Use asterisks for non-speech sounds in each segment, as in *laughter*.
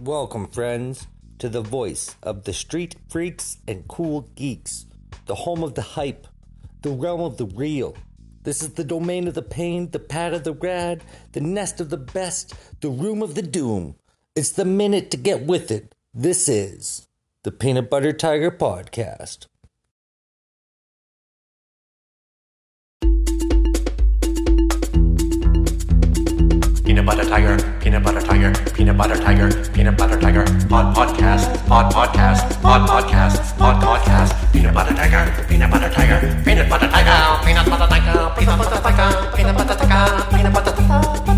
Welcome, friends, to the voice of the street freaks and cool geeks, the home of the hype, the realm of the real. This is the domain of the pain, the pad of the rad, the nest of the best, the room of the doom. It's the minute to get with it. This is the Peanut Butter Tiger Podcast. Peanut butter tiger, peanut butter tiger, peanut butter tiger, peanut butter tiger, pod podcast, pod podcast, pod podcast, pod podcast, peanut butter tiger, peanut butter tiger, peanut butter tiger, peanut butter tiger, peanut butter tiger, peanut butter tiger, peanut butter tiger,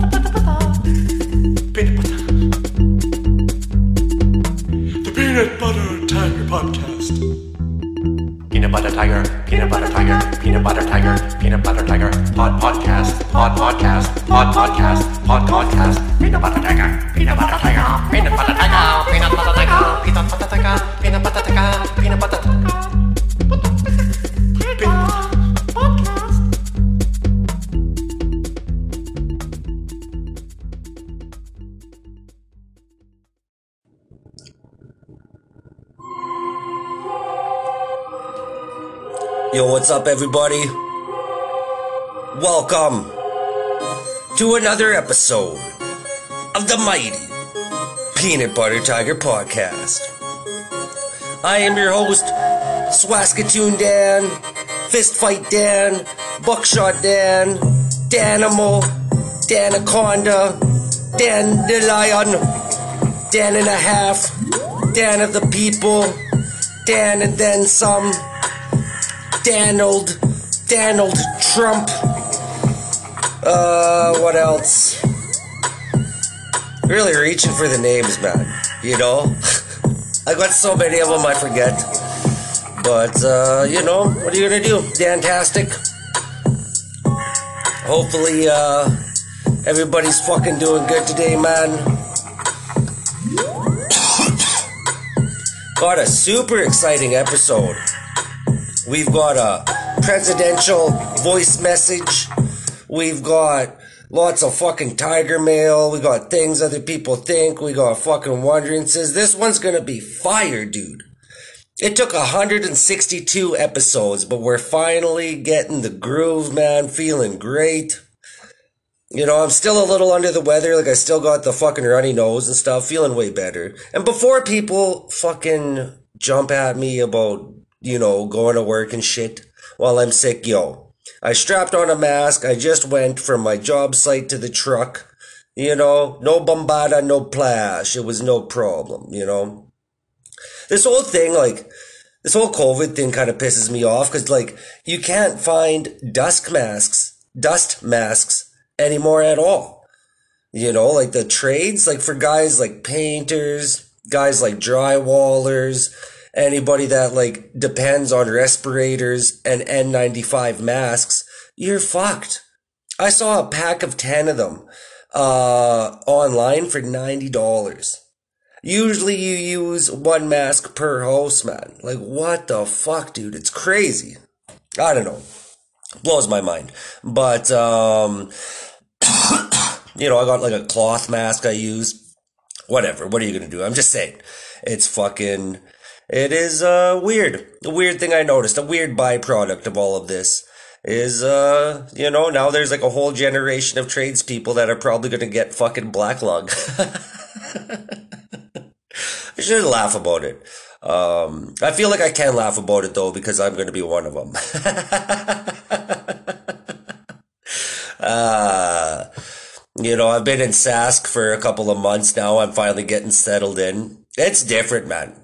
Peanut butter tiger, peanut butter tiger, peanut butter tiger, peanut butter tiger, pod podcast, pod podcast, pod podcast, pod podcast, peanut butter tiger, peanut butter tiger, peanut butter tiger, peanut butter tiger, peanut butter tiger, peanut butter tiger, peanut butter tiger, Yo, what's up, everybody? Welcome to another episode of the mighty Peanut Butter Tiger Podcast. I am your host, Swaskatoon Dan, Fist Fight Dan, Buckshot Dan, Danimal, Danaconda, Dan the Lion, Dan and a half, Dan of the people, Dan and then some. Donald, Donald Trump. Uh, what else? Really reaching for the names, man. You know? *laughs* I got so many of them I forget. But, uh, you know, what are you gonna do? Fantastic. Hopefully, uh, everybody's fucking doing good today, man. *coughs* Got a super exciting episode. We've got a presidential voice message. We've got lots of fucking tiger mail. We got things other people think. We got fucking wonderances. This one's gonna be fire, dude. It took 162 episodes, but we're finally getting the groove, man. Feeling great. You know, I'm still a little under the weather. Like, I still got the fucking runny nose and stuff. Feeling way better. And before people fucking jump at me about you know, going to work and shit while I'm sick, yo. I strapped on a mask. I just went from my job site to the truck. You know, no bombada, no plash. It was no problem, you know. This whole thing, like, this whole COVID thing kind of pisses me off because, like, you can't find dust masks, dust masks anymore at all. You know, like the trades, like for guys like painters, guys like drywallers, anybody that like depends on respirators and N95 masks, you're fucked. I saw a pack of 10 of them uh, online for $90. Usually you use one mask per house, man. Like, what the fuck, dude? It's crazy. I don't know. Blows my mind. But, um, *coughs* you know, I got like a cloth mask I use. Whatever. What are you going to do? I'm just saying. It's fucking it is uh, weird. A weird thing I noticed, a weird byproduct of all of this is, uh, you know, now there's like a whole generation of tradespeople that are probably to get fucking black lung. *laughs* I should laugh about it. Um, I feel like I can laugh about it though because I'm to be one of them. *laughs* uh, you know, I've been in Sask for a couple of months now. I'm finally getting settled in. It's different, man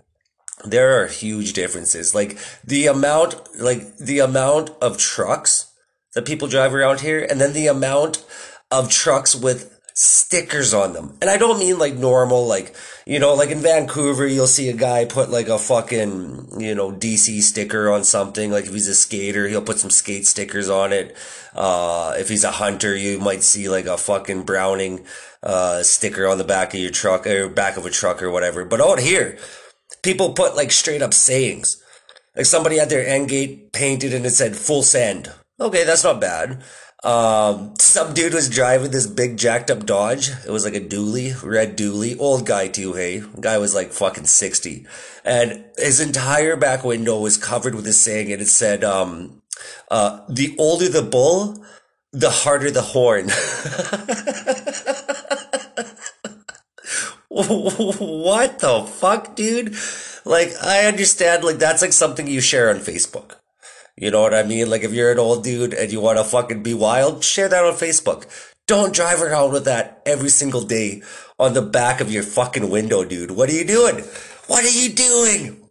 there are huge differences. Like the amount, like the amount of trucks that people drive around here, and then the amount of trucks with stickers on them. And I don't mean like normal, like, you know, like in Vancouver, you'll see a guy put like a fucking, you know, DC sticker on something. Like if he's a skater, he'll put some skate stickers on it. Uh, if he's a hunter, you might see like a fucking Browning, uh, sticker on the back of your truck or back of a truck or whatever. But out here, people put like straight up sayings. Like somebody had their end gate painted and it said full send. Okay, that's not bad. Um, some dude was driving this big jacked up Dodge. It was like a dually, red dually, old guy too, hey. Guy was like fucking 60. And his entire back window was covered with this saying and it said, um, uh, the older the bull, the harder the horn. *laughs* *laughs* what the fuck, dude? Like, I understand, like, that's like something you share on Facebook. You know what I mean? Like, if you're an old dude and you want to fucking be wild, share that on Facebook. Don't drive around with that every single day on the back of your fucking window, dude. What are you doing? What are you doing?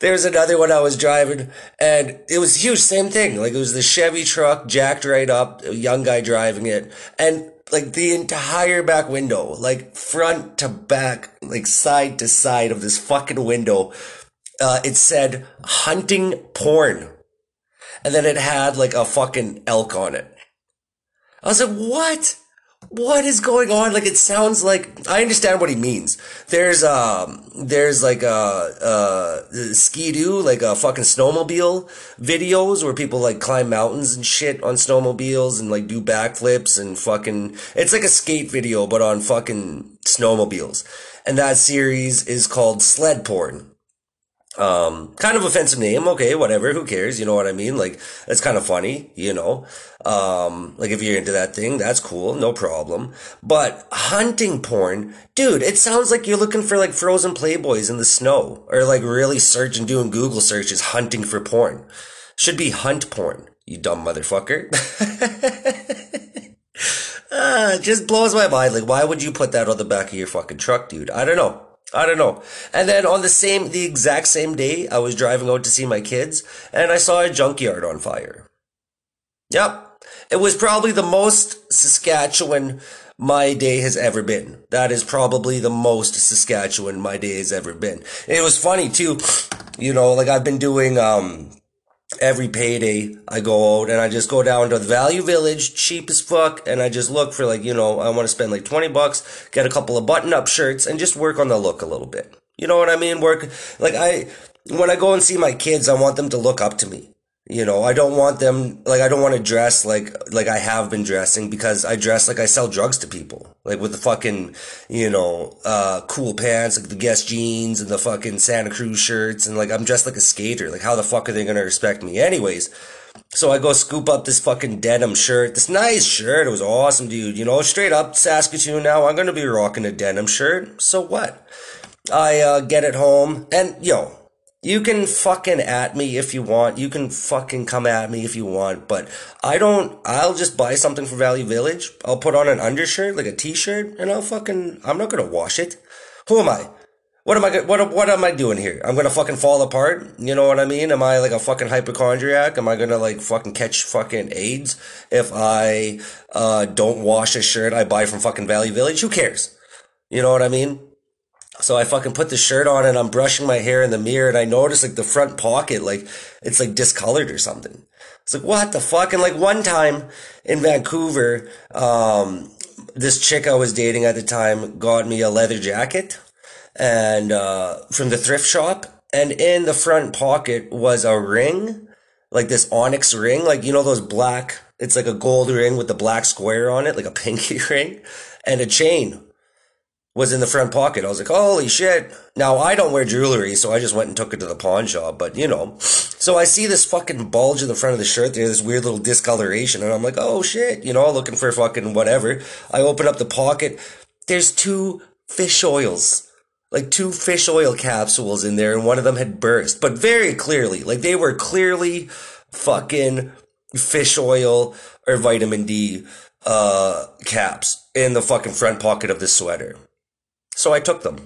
There's another one I was driving and it was huge. Same thing. Like it was the Chevy truck jacked right up, a young guy driving it. And like the entire back window, like front to back, like side to side of this fucking window, uh, it said hunting porn. And then it had like a fucking elk on it. I was like, what? What is going on? Like, it sounds like, I understand what he means. There's, um, there's like, a uh, ski-doo, like a fucking snowmobile videos where people like climb mountains and shit on snowmobiles and like do backflips and fucking, it's like a skate video, but on fucking snowmobiles. And that series is called sled porn. Um, kind of offensive name. Okay, whatever. Who cares? You know what I mean? Like, it's kind of funny, you know? Um, like if you're into that thing, that's cool. No problem. But hunting porn, dude, it sounds like you're looking for like frozen playboys in the snow or like really searching, doing Google searches, hunting for porn. Should be hunt porn, you dumb motherfucker. *laughs* uh, just blows my mind. Like, why would you put that on the back of your fucking truck, dude? I don't know. I don't know. And then on the same, the exact same day, I was driving out to see my kids and I saw a junkyard on fire. Yep. It was probably the most Saskatchewan my day has ever been. That is probably the most Saskatchewan my day has ever been. it was funny too. You know, like I've been doing, um, every payday I go out and I just go down to the Value Village, cheap as fuck, and I just look for like, you know, I want to spend like 20 bucks, get a couple of button up shirts and just work on the look a little bit. You know what I mean? Work, like I, when I go and see my kids, I want them to look up to me. You know, I don't want them like I don't want to dress like like I have been dressing because I dress like I sell drugs to people. Like with the fucking, you know, uh cool pants, like the Guess jeans and the fucking Santa Cruz shirts and like I'm dressed like a skater. Like how the fuck are they going to respect me anyways? So I go scoop up this fucking denim shirt, this nice shirt. It was awesome, dude. You know, straight up Saskatoon now. I'm going to be rocking a denim shirt. So what? I uh, get it home and yo, you can fucking at me if you want. You can fucking come at me if you want. But I don't, I'll just buy something from Value Village. I'll put on an undershirt, like a t-shirt, and I'll fucking, I'm not gonna wash it. Who am I? What am I, what, what am I doing here? I'm gonna fucking fall apart? You know what I mean? Am I like a fucking hypochondriac? Am I gonna like fucking catch fucking AIDS if I, uh, don't wash a shirt I buy from fucking Value Village? Who cares? You know what I mean? So I fucking put the shirt on and I'm brushing my hair in the mirror and I notice like the front pocket, like it's like discolored or something. It's like, what the fuck? And like one time in Vancouver, um, this chick I was dating at the time got me a leather jacket and, uh, from the thrift shop. And in the front pocket was a ring, like this onyx ring, like, you know, those black, it's like a gold ring with the black square on it, like a *laughs* pinky ring and a chain was in the front pocket. I was like, holy shit. Now I don't wear jewelry, so I just went and took it to the pawn shop, but you know. So I see this fucking bulge in the front of the shirt there, this weird little discoloration, and I'm like, oh shit, you know, looking for fucking whatever. I open up the pocket. There's two fish oils. Like two fish oil capsules in there, and one of them had burst, but very clearly, like they were clearly fucking fish oil or vitamin D uh caps in the fucking front pocket of the sweater. So I took them.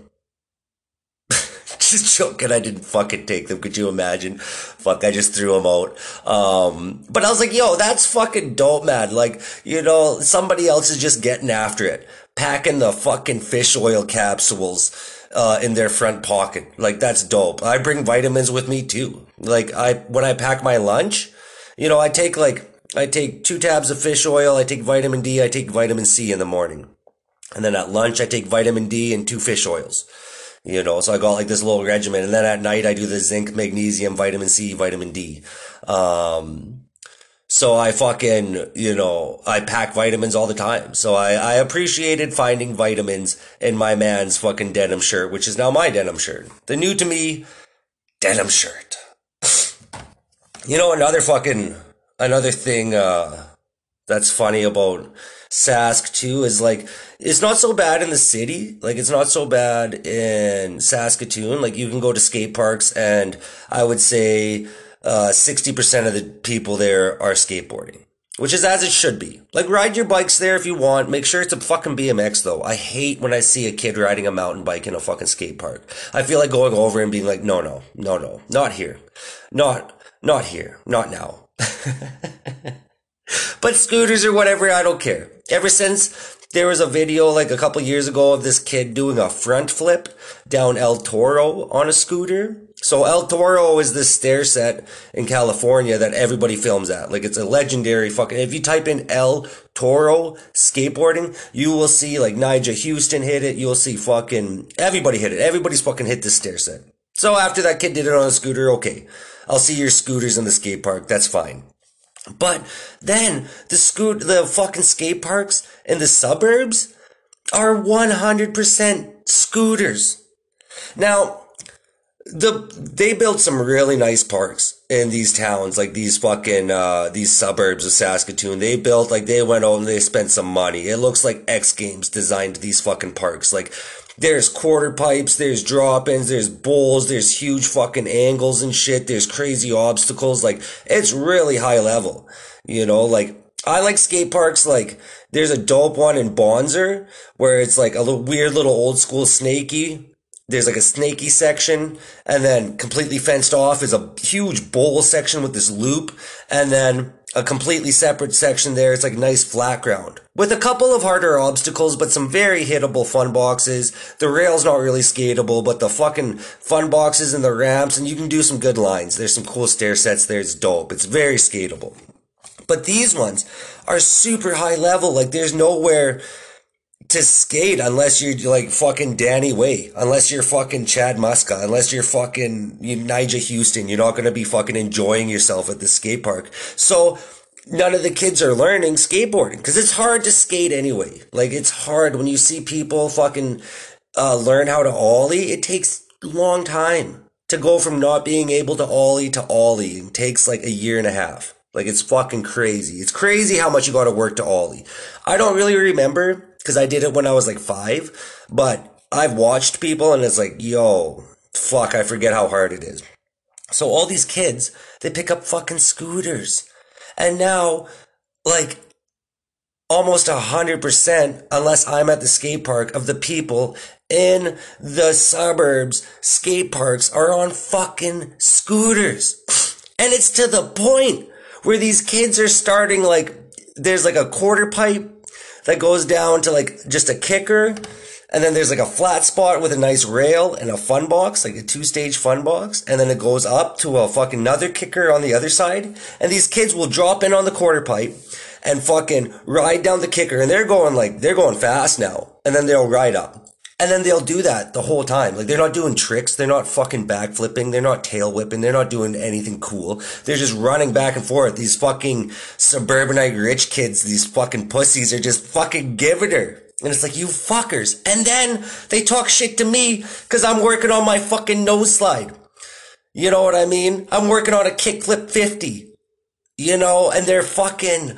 *laughs* just joking. I didn't fucking take them. Could you imagine? Fuck, I just threw them out. Um, but I was like, yo, that's fucking dope, man. Like, you know, somebody else is just getting after it. Packing the fucking fish oil capsules, uh, in their front pocket. Like, that's dope. I bring vitamins with me too. Like, I, when I pack my lunch, you know, I take like, I take two tabs of fish oil, I take vitamin D, I take vitamin C in the morning. And then at lunch, I take vitamin D and two fish oils. You know, so I got like this little regimen. And then at night, I do the zinc, magnesium, vitamin C, vitamin D. Um, So I fucking, you know, I pack vitamins all the time. So I, I appreciated finding vitamins in my man's fucking denim shirt, which is now my denim shirt. The new to me denim shirt. you know, another fucking, another thing, uh, that's funny about Sask too is like it's not so bad in the city. Like it's not so bad in Saskatoon. Like you can go to skate parks and I would say uh, 60% of the people there are skateboarding. Which is as it should be. Like ride your bikes there if you want. Make sure it's a fucking BMX though. I hate when I see a kid riding a mountain bike in a fucking skate park. I feel like going over and being like, no, no, no, no, not here. Not, not here. Not now. *laughs* but scooters or whatever, I don't care. Ever since there was a video like a couple years ago of this kid doing a front flip down El Toro on a scooter. So El Toro is this stair set in California that everybody films at. Like it's a legendary fucking, if you type in El Toro skateboarding, you will see like Nyjah Huston hit it. You'll see fucking, everybody hit it. Everybody's fucking hit this stair set. So after that kid did it on a scooter, okay. I'll see your scooters in the skate park. That's fine. But then the scoot, the fucking skate parks in the suburbs are 100% scooters. Now, the, they built some really nice parks in these towns, like these fucking, uh, these suburbs of Saskatoon. They built, like, they went and they spent some money. It looks like X Games designed these fucking parks. Like, there's quarter pipes, there's drop ins, there's bowls, there's huge fucking angles and shit, there's crazy obstacles. Like, it's really high level. You know, like, I like skate parks. Like, there's a dope one in Bonzer where it's like a little weird little old school snaky. There's like a snaky section, and then completely fenced off is a huge bowl section with this loop, and then a completely separate section there. It's like nice flat ground with a couple of harder obstacles, but some very hittable fun boxes. The rail's not really skatable, but the fucking fun boxes and the ramps, and you can do some good lines. There's some cool stair sets there. It's dope. It's very skatable. But these ones are super high level. Like there's nowhere to skate unless you're like fucking Danny Way, unless you're fucking Chad Muska, unless you're fucking you, Nyjah Huston. You're not going to be fucking enjoying yourself at the skate park. So none of the kids are learning skateboarding because it's hard to skate anyway. Like it's hard when you see people fucking uh, learn how to ollie. It takes a long time to go from not being able to ollie to ollie. It takes like a year and a half. Like it's fucking crazy. It's crazy how much you got to work to ollie. I don't really remember because I did it when I was like five, but I've watched people and it's like, yo, fuck, I forget how hard it is. So all these kids, they pick up fucking scooters. And now, like, almost a hundred percent, unless I'm at the skate park, of the people in the suburbs, skate parks are on fucking scooters. *sniffs* And it's to the point where these kids are starting like, there's like a quarter pipe that goes down to like just a kicker. And then there's like a flat spot with a nice rail and a fun box, like a two stage fun box. And then it goes up to a fucking another kicker on the other side. And these kids will drop in on the quarter pipe and fucking ride down the kicker. And they're going like, they're going fast now. And then they'll ride up. And then they'll do that the whole time. Like they're not doing tricks. They're not fucking backflipping. They're not tail whipping. They're not doing anything cool. They're just running back and forth. These fucking suburbanite rich kids, these fucking pussies are just fucking giving her. And it's like, you fuckers. And then they talk shit to me because I'm working on my fucking nose slide. You know what I mean? I'm working on a kickflip 50. You know, and they're fucking,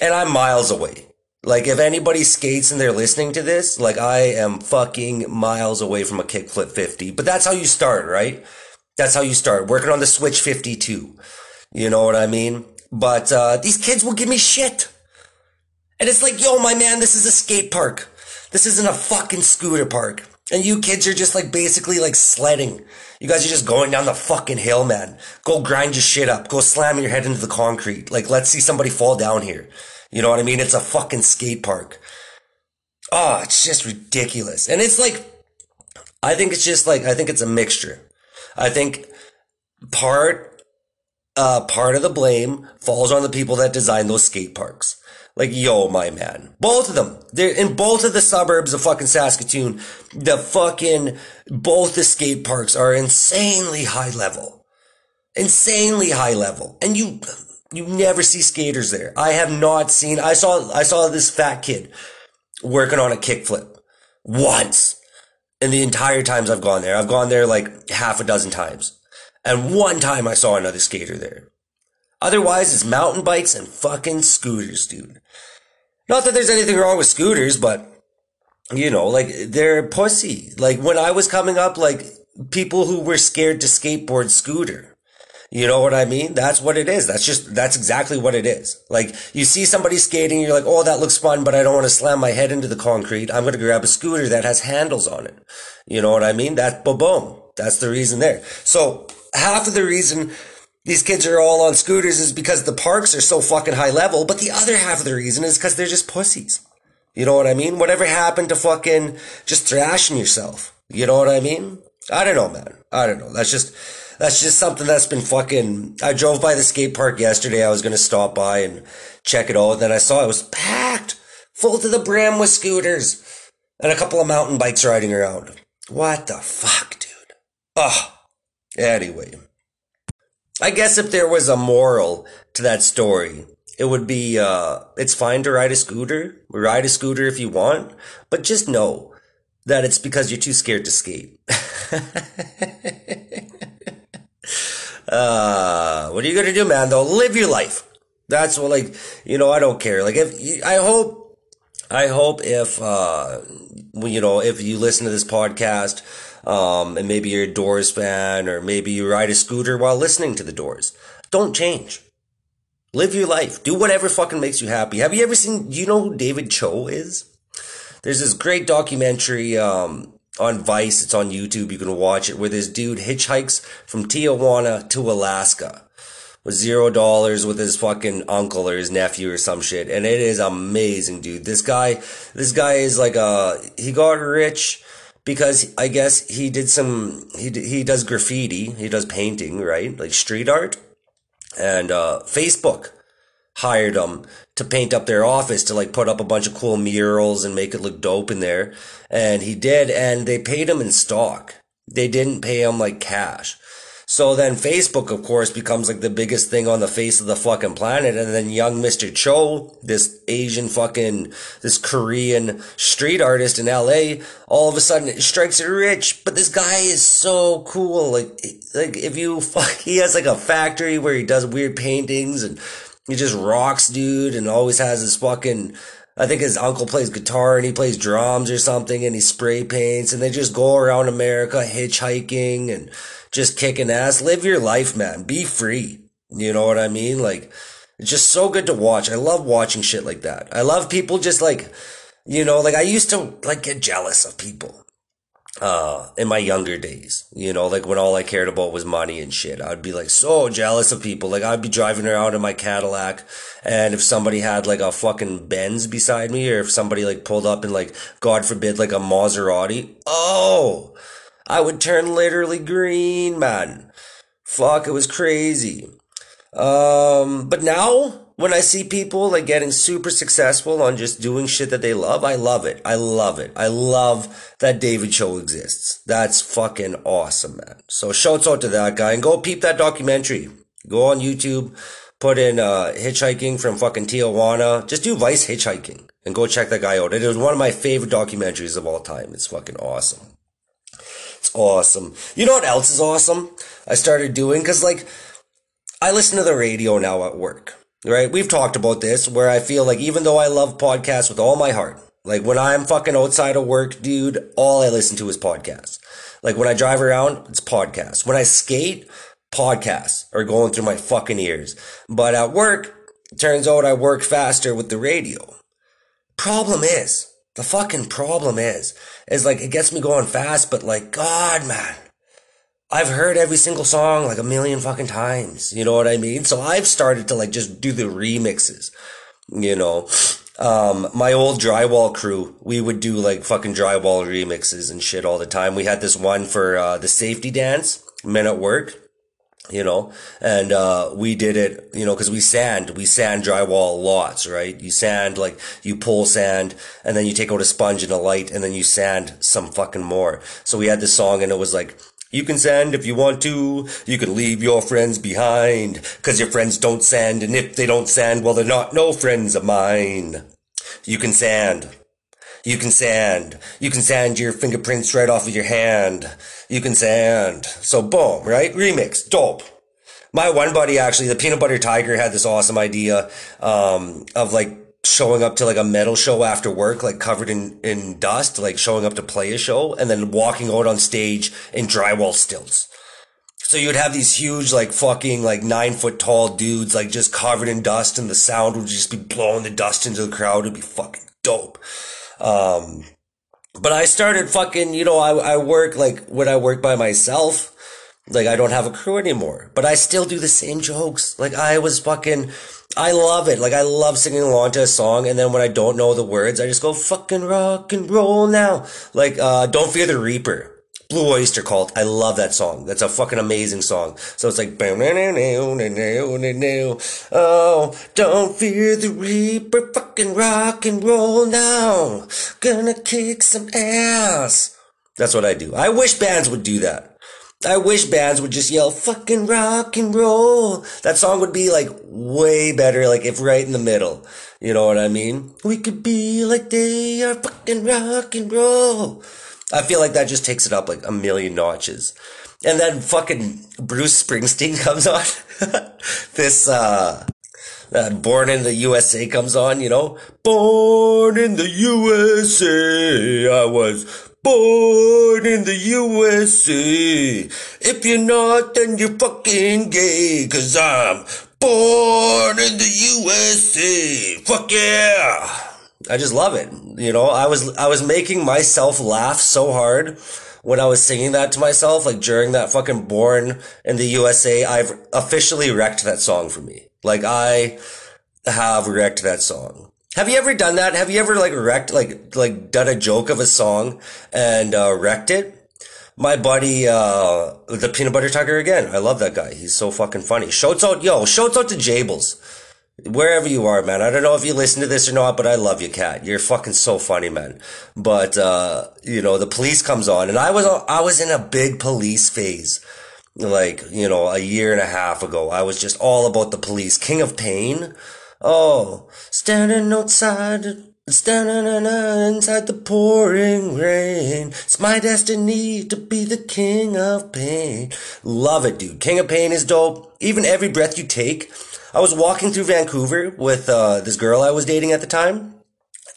and I'm miles away. Like, if anybody skates and they're listening to this, like, I am fucking miles away from a kickflip 50. But that's how you start, right? That's how you start. Working on the Switch 52. You know what I mean? But, uh, these kids will give me shit. And it's like, yo, my man, this is a skate park. This isn't a fucking scooter park. And you kids are just like basically like sledding. You guys are just going down the fucking hill, man. Go grind your shit up. Go slam your head into the concrete. Like, let's see somebody fall down here. You know what I mean? It's a fucking skate park. Oh, it's just ridiculous. And it's like, I think it's just like, I think it's a mixture. I think part, uh, part of the blame falls on the people that design those skate parks. Like, yo, my man. Both of them. They're in both of the suburbs of fucking Saskatoon. The fucking, both the skate parks are insanely high level. Insanely high level. And you, You never see skaters there. I have not seen, I saw, I saw this fat kid working on a kickflip once in the entire times I've gone there. I've gone there like half a dozen times. And one time I saw another skater there. Otherwise, it's mountain bikes and fucking scooters, dude. Not that there's anything wrong with scooters, but you know, like they're pussy. Like when I was coming up, like people who were scared to skateboard scooter. You know what I mean? That's what it is. That's just, that's exactly what it is. Like, you see somebody skating, you're like, oh, that looks fun, but I don't want to slam my head into the concrete. I'm going to grab a scooter that has handles on it. You know what I mean? That, boom. That's the reason there. So, half of the reason these kids are all on scooters is because the parks are so fucking high level, but the other half of the reason is because they're just pussies. You know what I mean? Whatever happened to fucking just thrashing yourself? You know what I mean? I don't know, man. I don't know. That's just, that's just something that's been fucking. I drove by the skate park yesterday. I was going to stop by and check it out. And then I saw it was packed, full to the brim with scooters and a couple of mountain bikes riding around. What the fuck, dude? Ugh. Anyway. I guess if there was a moral to that story, it would be, uh, it's fine to ride a scooter. Ride a scooter if you want, but just know that it's because you're too scared to skate. *laughs* Uh, what are you gonna do, man? Though, live your life. That's what, like, you know, I don't care. Like, if I hope, I hope if, uh, you know, if you listen to this podcast, um, and maybe you're a Doors fan, or maybe you ride a scooter while listening to the Doors, don't change. Live your life. Do whatever fucking makes you happy. Have you ever seen? Do you know who David Choe is? There's this great documentary. Um, on Vice. It's on YouTube. You can watch it where this dude hitchhikes from Tijuana to Alaska with zero dollars with his fucking uncle or his nephew or some shit. And it is amazing, dude. This guy, this guy is like a, he got rich because I guess he did some, he, he does graffiti. He does painting, right? Like street art and, uh, Facebook hired him to paint up their office to like put up a bunch of cool murals and make it look dope in there. And he did, and they paid him in stock. They didn't pay him like cash. So then Facebook, of course, becomes like the biggest thing on the face of the fucking planet. And then young Mr. Choe, this Asian fucking, this Korean street artist in LA, all of a sudden it strikes it rich. But this guy is so cool. Like, like if you fuck, he has like a factory where he does weird paintings and he just rocks, dude, and always has his fucking. I think his uncle plays guitar and he plays drums or something and he spray paints and they just go around America hitchhiking and just kicking ass. Live your life, man. Be free. You know what I mean? Like, it's just so good to watch. I love watching shit like that. I love people just like, you know, like I used to like get jealous of people uh, in my younger days, you know, like when all I cared about was money and shit. I'd be like so jealous of people. Like I'd be driving around in my Cadillac and if somebody had like a fucking Benz beside me or if somebody like pulled up in like, God forbid, like a Maserati, oh, I would turn literally green, man. Fuck, it was crazy. Um, but now when I see people like getting super successful on just doing shit that they love, I love it. I love it. I love that David Choe exists. That's fucking awesome, man. So shouts out to that guy and go peep that documentary. Go on YouTube, put in uh, hitchhiking from fucking Tijuana. Just do Vice hitchhiking and go check that guy out. It is one of my favorite documentaries of all time. It's fucking awesome. It's awesome. You know what else is awesome? I started doing because like I listen to the radio now at work right? We've talked about this where I feel like even though I love podcasts with all my heart, like when I'm fucking outside of work, dude, all I listen to is podcasts. Like when I drive around, it's podcasts. When I skate, podcasts are going through my fucking ears. But at work, turns out I work faster with the radio. Problem is, the fucking problem is, is like it gets me going fast, but like, God, man, I've heard every single song like a million fucking times. You know what I mean? So I've started to like just do the remixes. You know, um, my old drywall crew, we would do like fucking drywall remixes and shit all the time. We had this one for uh, the safety dance, men at work. You know, and uh, we did it, you know, because we sand, we sand drywall lots, right? You sand like you pull sand, and then you take out a sponge and a light, and then you sand some fucking more. So we had this song, and it was like You can sand if you want to. You can leave your friends behind. Cause your friends don't sand. And if they don't sand, well, they're not no friends of mine. You can sand. You can sand. You can sand your fingerprints right off of your hand. You can sand. So boom, right? Remix. Dope. My one buddy actually, the peanut butter tiger had this awesome idea, um, of like showing up to like a metal show after work, like covered in, in dust, like showing up to play a show and then walking out on stage in drywall stilts. So you'd have these huge, like fucking, like nine foot tall dudes, like just covered in dust and the sound would just be blowing the dust into the crowd. It'd be fucking dope. Um, but I started fucking, you know, I, I work like when I work by myself, like I don't have a crew anymore, but I still do the same jokes. Like I was fucking, I love it. Like I love singing along to a song, and then when I don't know the words, I just go fucking rock and roll now. Like uh, "Don't Fear the Reaper." Blue Oyster Cult. I love that song. That's a fucking amazing song. So it's like, oh, don't fear the reaper, fucking rock and roll now. Gonna kick some ass. That's what I do. I wish bands would do that. I wish bands would just yell fucking rock and roll. That song would be like way better, like if right in the middle. You know what I mean? We could be like they are fucking rock and roll. I feel like that just takes it up like a million notches. And then fucking Bruce Springsteen *laughs* comes on. *laughs* this, uh, uh, Born in the USA comes on, you know? Born in the USA, I was born in the USA. If you're not, then you're fucking gay, cause I'm born in the USA. Fuck yeah! I just love it. You know, I was, I was making myself laugh so hard when I was singing that to myself, like during that fucking Born in the USA, I've officially wrecked that song for me. Like I have wrecked that song. Have you ever done that? Have you ever like wrecked, like, like done a joke of a song and, uh, wrecked it? My buddy, uh, the peanut butter tiger again. I love that guy. He's so fucking funny. Shouts out, yo, shouts out to Jables. Wherever you are, man. I don't know if you listen to this or not, but I love you, cat. You're fucking so funny, man. But, uh, you know, the police comes on and I was, I was in a big police phase. Like, you know, a year and a half ago. I was just all about the police. King of Pain. Oh, standing outside, standing inside the pouring rain. It's my destiny to be the king of pain. Love it, dude. King of Pain is dope. Even every breath you take. I was walking through Vancouver with uh, this girl I was dating at the time,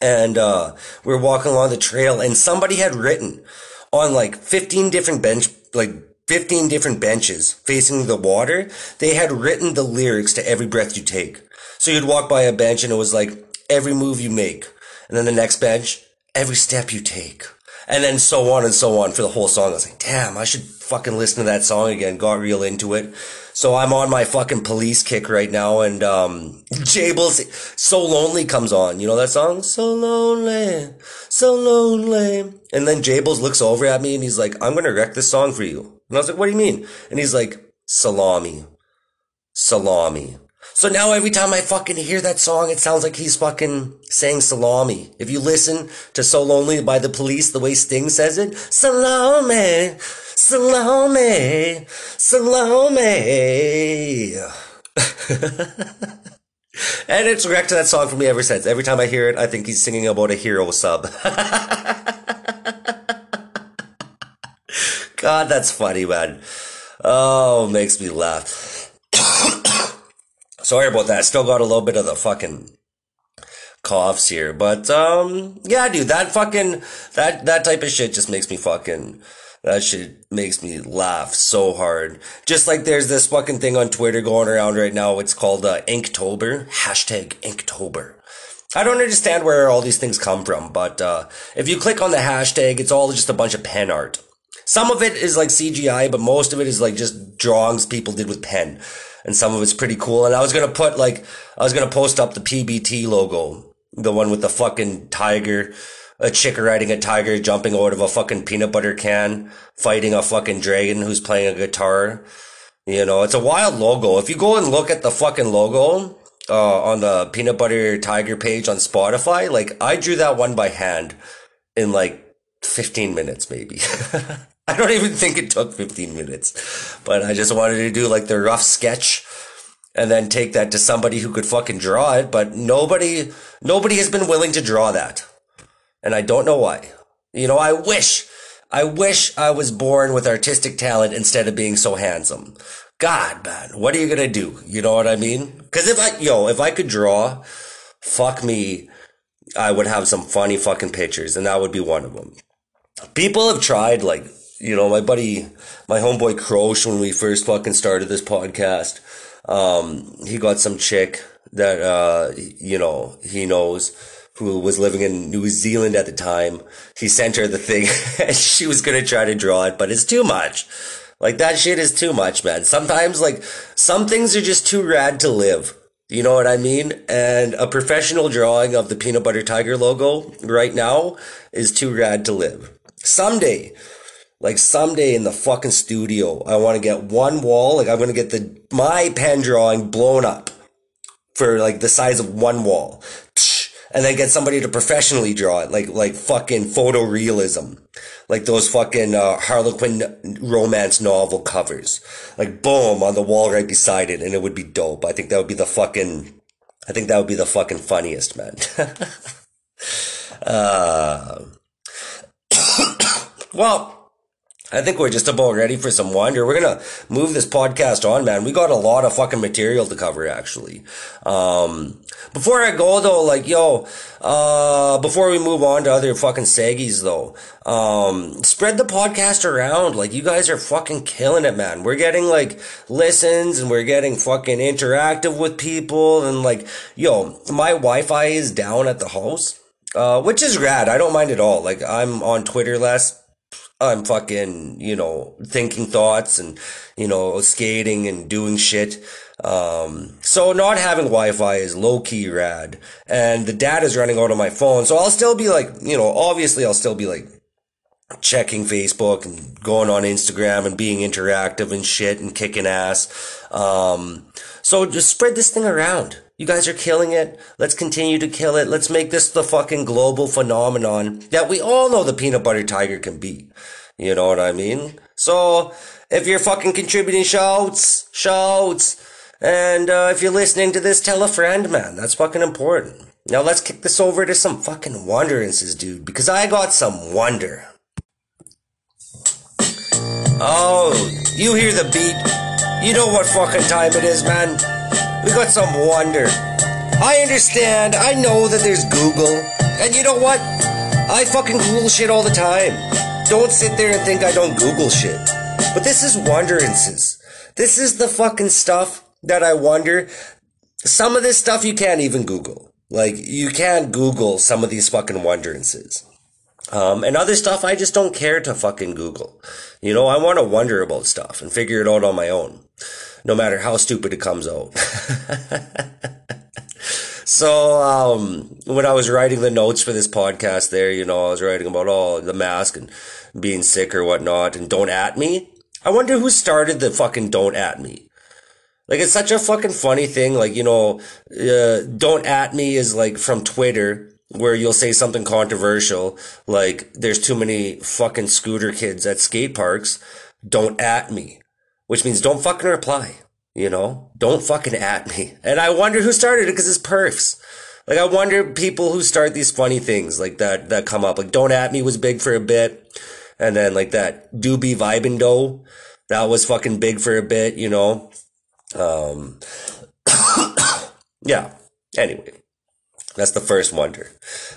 and uh, we were walking along the trail, and somebody had written on like 15 different bench, like 15 different benches facing the water. They had written the lyrics to every breath you take. So you'd walk by a bench and it was like every move you make. And then the next bench, every step you take. And then so on and so on for the whole song. I was like, damn, I should fucking listen to that song again. Got real into it. So I'm on my fucking police kick right now and, um, *laughs* Jables, So Lonely comes on. You know that song? So lonely, so lonely. And then Jables looks over at me and he's like, I'm to wreck this song for you. And I was like, what do you mean? And he's like, salami, salami. So now every time I fucking hear that song, it sounds like he's fucking saying salami. If you listen to So Lonely by the Police, the way Sting says it, salami, salami, salami. *laughs* and it's wrecked that song for me ever since. Every time I hear it, I think he's singing about a hero sub. *laughs* God, that's funny, man. Oh, makes me laugh. *coughs* Sorry about that. Still got a little bit of the fucking coughs here, but um, yeah, dude, that fucking that that type of shit just makes me fucking. That shit makes me laugh so hard. Just like there's this fucking thing on Twitter going around right now. It's called uh, Inktober. Hashtag Inktober. I don't understand where all these things come from, but uh, if you click on the hashtag, it's all just a bunch of pen art. Some of it is like CGI, but most of it is like just drawings people did with pen and some of it's pretty cool. And I was gonna put like I was gonna post up the PBT logo, the one with the fucking tiger, a chick riding a tiger jumping out of a fucking peanut butter can, fighting a fucking dragon who's playing a guitar. You know, it's a wild logo. If you go and look at the fucking logo uh, on the peanut butter tiger page on Spotify, like I drew that one by hand in like 15 minutes maybe. *laughs* *laughs* I don't even think it took 15 minutes, but I just wanted to do like the rough sketch and then take that to somebody who could fucking draw it. But nobody, nobody has been willing to draw that. And I don't know why. You know, I wish, I wish I was born with artistic talent instead of being so handsome. God, man, what are you gonna do? You know what I mean? Cause if I, yo, if I could draw, fuck me, I would have some funny fucking pictures and that would be one of them. People have tried, like, you know, my buddy, my homeboy Crosh, when we first fucking started this podcast, um, he got some chick that, uh, you know, he knows who was living in New Zealand at the time. He sent her the thing *laughs* and she was going to try to draw it, but it's too much. Like that shit is too much, man. Sometimes like some things are just too rad to live. You know what I mean? And a professional drawing of the peanut butter tiger logo right now is too rad to live. Someday, like someday in the fucking studio, I want to get one wall. Like I'm to get the, my pen drawing blown up for like the size of one wall and then get somebody to professionally draw it, like like fucking photorealism, like those fucking uh, Harlequin romance novel covers, like boom on the wall right beside it, and it would be dope. I think that would be the fucking, I think that would be the fucking funniest, man. *laughs* uh, *coughs* well. I think we're just about ready for some wonder. We're gonna move this podcast on, man. We got a lot of fucking material to cover, actually. Um, before I go though, like, yo, uh, before we move on to other fucking saggies though, um, spread the podcast around. Like, you guys are fucking killing it, man. We're getting like listens and we're getting fucking interactive with people and like, yo, my Wi-Fi is down at the house. Uh, which is rad. I don't mind at all. Like, I'm on Twitter less I'm fucking, you know, thinking thoughts and, you know, skating and doing shit. Um, so not having Wi-Fi is low key rad and the data's running out on my phone. So I'll still be like, you know, obviously I'll still be like checking Facebook and going on Instagram and being interactive and shit and kicking ass. Um, so just spread this thing around. You guys are killing it. Let's continue to kill it. Let's make this the fucking global phenomenon that we all know the peanut butter tiger can be. You know what I mean? So, if you're fucking contributing shouts, shouts, and uh, if you're listening to this, tell a friend, man. That's fucking important. Now let's kick this over to some fucking wonderances, dude, because I got some wonder. Oh, you hear the beat. You know what fucking time it is, man. We got some wonder. I understand. I know that there's Google. And you know what? I fucking Google shit all the time. Don't sit there and think I don't Google shit. But this is wonderances. This is the fucking stuff that I wonder. Some of this stuff you can't even Google. Like, you can't Google some of these fucking wonderances. Um, and other stuff I just don't care to fucking Google. You know, I want to wonder about stuff and figure it out on my own no matter how stupid it comes out. *laughs* so, um, when I was writing the notes for this podcast there, you know, I was writing about all oh, the mask and being sick or whatnot and don't at me. I wonder who started the fucking don't at me. Like, it's such a fucking funny thing. Like, you know, uh, don't at me is like from Twitter where you'll say something controversial, like there's too many fucking scooter kids at skate parks. Don't at me which means don't fucking reply. You know, don't fucking at me. And I wonder who started it because it's perfs. Like I wonder people who start these funny things like that that come up. Like don't at me was big for a bit, and then like that doobie vibendo, that was fucking big for a bit. You know, um, *coughs* yeah. Anyway, that's the first wonder.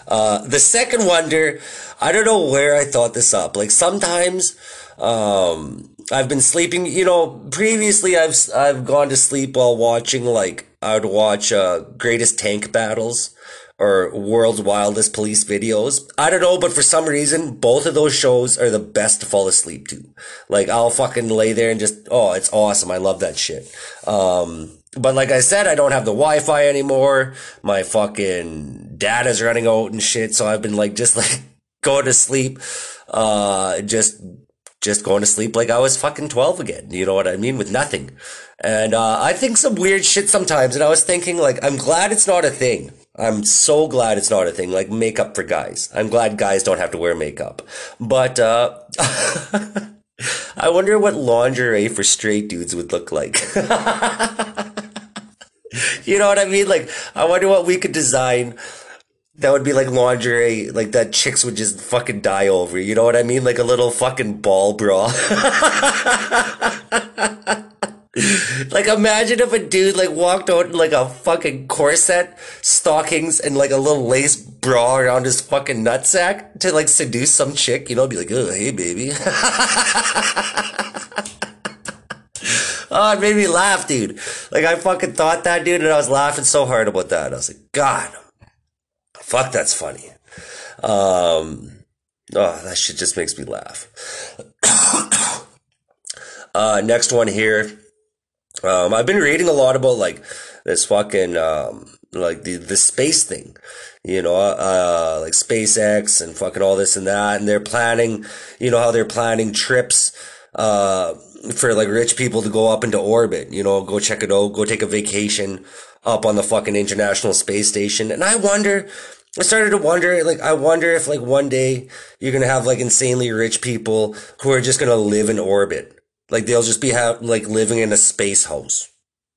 Uh, the second wonder, I don't know where I thought this up. Like sometimes, um, I've been sleeping, you know, previously I've, I've gone to sleep while watching, like, I would watch, uh, Greatest Tank Battles or World's Wildest Police videos. I don't know, but for some reason, both of those shows are the best to fall asleep to. Like, I'll fucking lay there and just, oh, it's awesome. I love that shit. Um, but like I said, I don't have the Wi-Fi anymore. My fucking data's running out and shit. So I've been like, just *laughs* like going to sleep, uh, just just going to sleep like I was fucking 12 again. You know what I mean? With nothing. And, uh, I think some weird shit sometimes. And I was thinking like, I'm glad it's not a thing. I'm so glad it's not a thing. Like makeup for guys. I'm glad guys don't have to wear makeup. But, uh, *laughs* I wonder what lingerie for straight dudes would look like. *laughs* you know what I mean? Like, I wonder what we could design that would be like lingerie, like that chicks would just fucking die over. You know what I mean? Like a little fucking ball bra. *laughs* like imagine if a dude like walked out in like a fucking corset, stockings, and like a little lace bra around his fucking nutsack to like seduce some chick. You know, be like, oh hey baby. *laughs* oh, it made me laugh, dude. Like I fucking thought that, dude, and I was laughing so hard about that. I was like, God. Fuck, that's funny. Um, oh, that shit just makes me laugh. *coughs* uh, next one here. Um, I've been reading a lot about like this fucking um, like the the space thing, you know, uh, like SpaceX and fucking all this and that, and they're planning, you know, how they're planning trips uh, for like rich people to go up into orbit, you know, go check it out, go take a vacation up on the fucking International Space Station. And I wonder, I started to wonder, like, I wonder if, like, one day you're gonna have, like, insanely rich people who are just gonna live in orbit. Like, they'll just be, ha- like, living in a space house.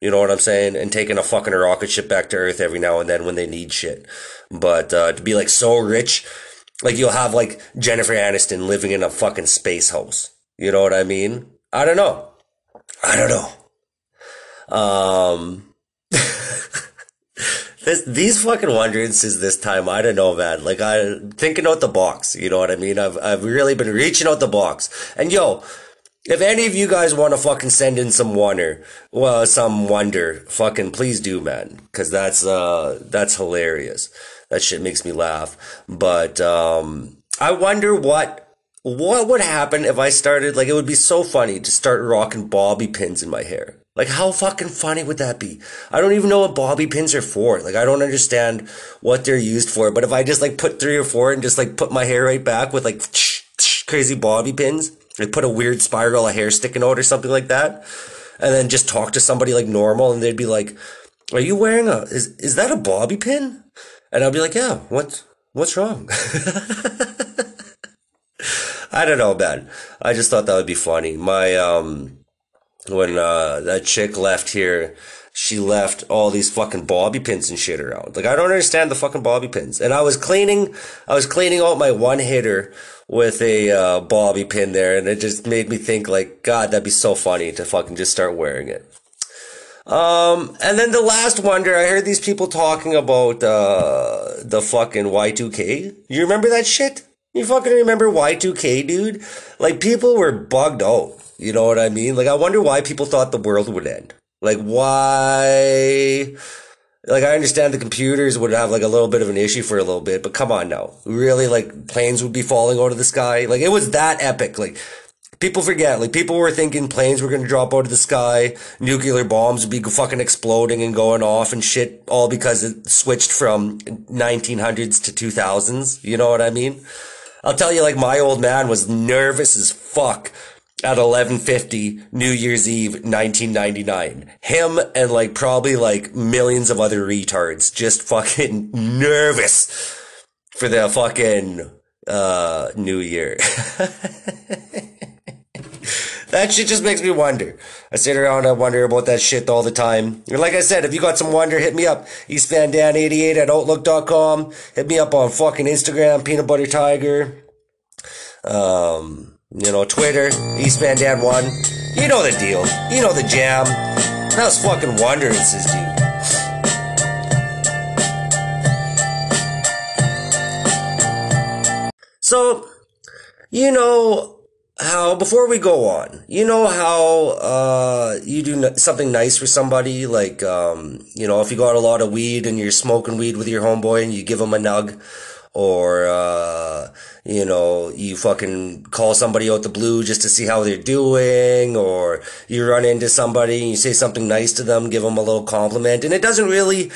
You know what I'm saying? And taking a fucking rocket ship back to Earth every now and then when they need shit. But, uh, to be, like, so rich, like, you'll have, like, Jennifer Aniston living in a fucking space house. You know what I mean? I don't know. I don't know. Um, this, these fucking wondrances this time, I don't know, man. Like, I, thinking out the box, you know what I mean? I've, I've really been reaching out the box. And yo, if any of you guys want to fucking send in some wonder, well, some wonder, fucking please do, man. Cause that's, uh, that's hilarious. That shit makes me laugh. But, um, I wonder what, what would happen if I started, like, it would be so funny to start rocking bobby pins in my hair. Like, how fucking funny would that be? I don't even know what bobby pins are for. Like, I don't understand what they're used for. But if I just like put three or four and just like put my hair right back with like crazy bobby pins, like put a weird spiral of hair sticking out or something like that, and then just talk to somebody like normal, and they'd be like, "Are you wearing a? Is is that a bobby pin?" And I'll be like, "Yeah. What? What's wrong?" *laughs* I don't know, man. I just thought that would be funny. My um when uh, that chick left here, she left all these fucking bobby pins and shit around. Like I don't understand the fucking bobby pins. And I was cleaning, I was cleaning out my one hitter with a uh, bobby pin there, and it just made me think like, God, that'd be so funny to fucking just start wearing it. Um, and then the last wonder, I heard these people talking about uh, the fucking Y2K. You remember that shit? You fucking remember Y2K, dude? Like people were bugged out. You know what I mean? Like, I wonder why people thought the world would end. Like, why? Like, I understand the computers would have like a little bit of an issue for a little bit, but come on now. Really, like, planes would be falling out of the sky. Like, it was that epic. Like, people forget. Like, people were thinking planes were going to drop out of the sky, nuclear bombs would be fucking exploding and going off and shit, all because it switched from 1900s to 2000s. You know what I mean? I'll tell you, like, my old man was nervous as fuck at 11:50 New Year's Eve 1999. Him and like probably like millions of other retards just fucking *laughs* nervous for the fucking uh New Year. *laughs* that shit just makes me wonder. I sit around and wonder about that shit all the time. Like I said, if you got some wonder, hit me up. EastVanDan88 at Outlook.com. Hit me up on fucking Instagram, Peanut Butter Tiger. Um, you know, Twitter, East Van Dan 1. You know the deal. You know the jam. How's fucking wondrances, dude? So, you know how, before we go on, you know how, uh, you do something nice for somebody, like, um, you know, if you got a lot of weed and you're smoking weed with your homeboy and you give him a nug, or uh, you know you fucking call somebody out the blue just to see how they're doing or you run into somebody and you say something nice to them give them a little compliment and it doesn't really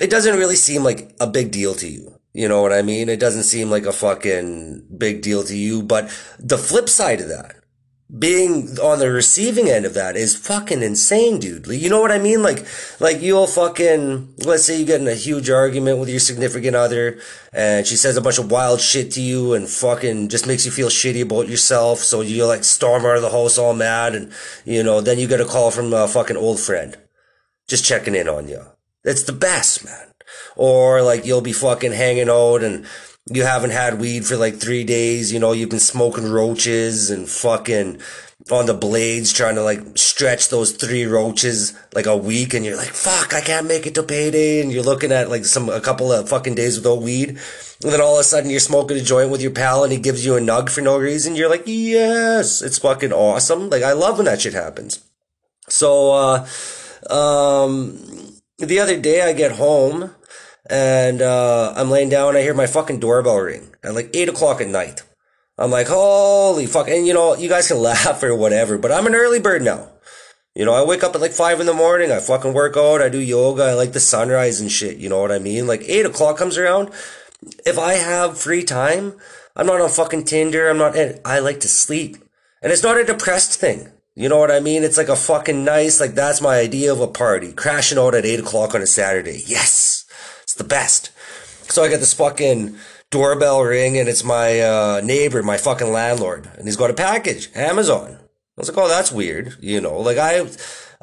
it doesn't really seem like a big deal to you. You know what i mean? It doesn't seem like a fucking big deal to you but the flip side of that being on the receiving end of that is fucking insane, dude. You know what I mean? Like, like you'll fucking, let's say you get in a huge argument with your significant other and she says a bunch of wild shit to you and fucking just makes you feel shitty about yourself. So you like storm out of the house all mad and, you know, then you get a call from a fucking old friend just checking in on you. It's the best, man. Or like you'll be fucking hanging out and you haven't had weed for like three days, you know, you've been smoking roaches and fucking on the blades trying to like stretch those three roaches like a week and you're like, fuck, I can't make it to payday. And you're looking at like some, a couple of fucking days without weed. And then all of a sudden you're smoking a joint with your pal and he gives you a nug for no reason. You're like, yes, it's fucking awesome. Like I love when that shit happens. So, uh, um, the other day I get home and uh, I'm laying down. I hear my fucking doorbell ring at like eight o'clock at night. I'm like, holy fuck! And you know, you guys can *laughs* laugh or whatever, but I'm an early bird now. You know, I wake up at like five in the morning. I fucking work out. I do yoga. I like the sunrise and shit. You know what I mean? Like eight o'clock comes around. If I have free time, I'm not on fucking Tinder. I'm not. I like to sleep, and it's not a depressed thing. You know what I mean? It's like a fucking nice. Like that's my idea of a party. Crashing out at eight o'clock on a Saturday. Yes the best. So I get this fucking doorbell ring and it's my uh, neighbor, my fucking landlord, and he's got a package, Amazon. I was like, oh, that's weird. You know, like I,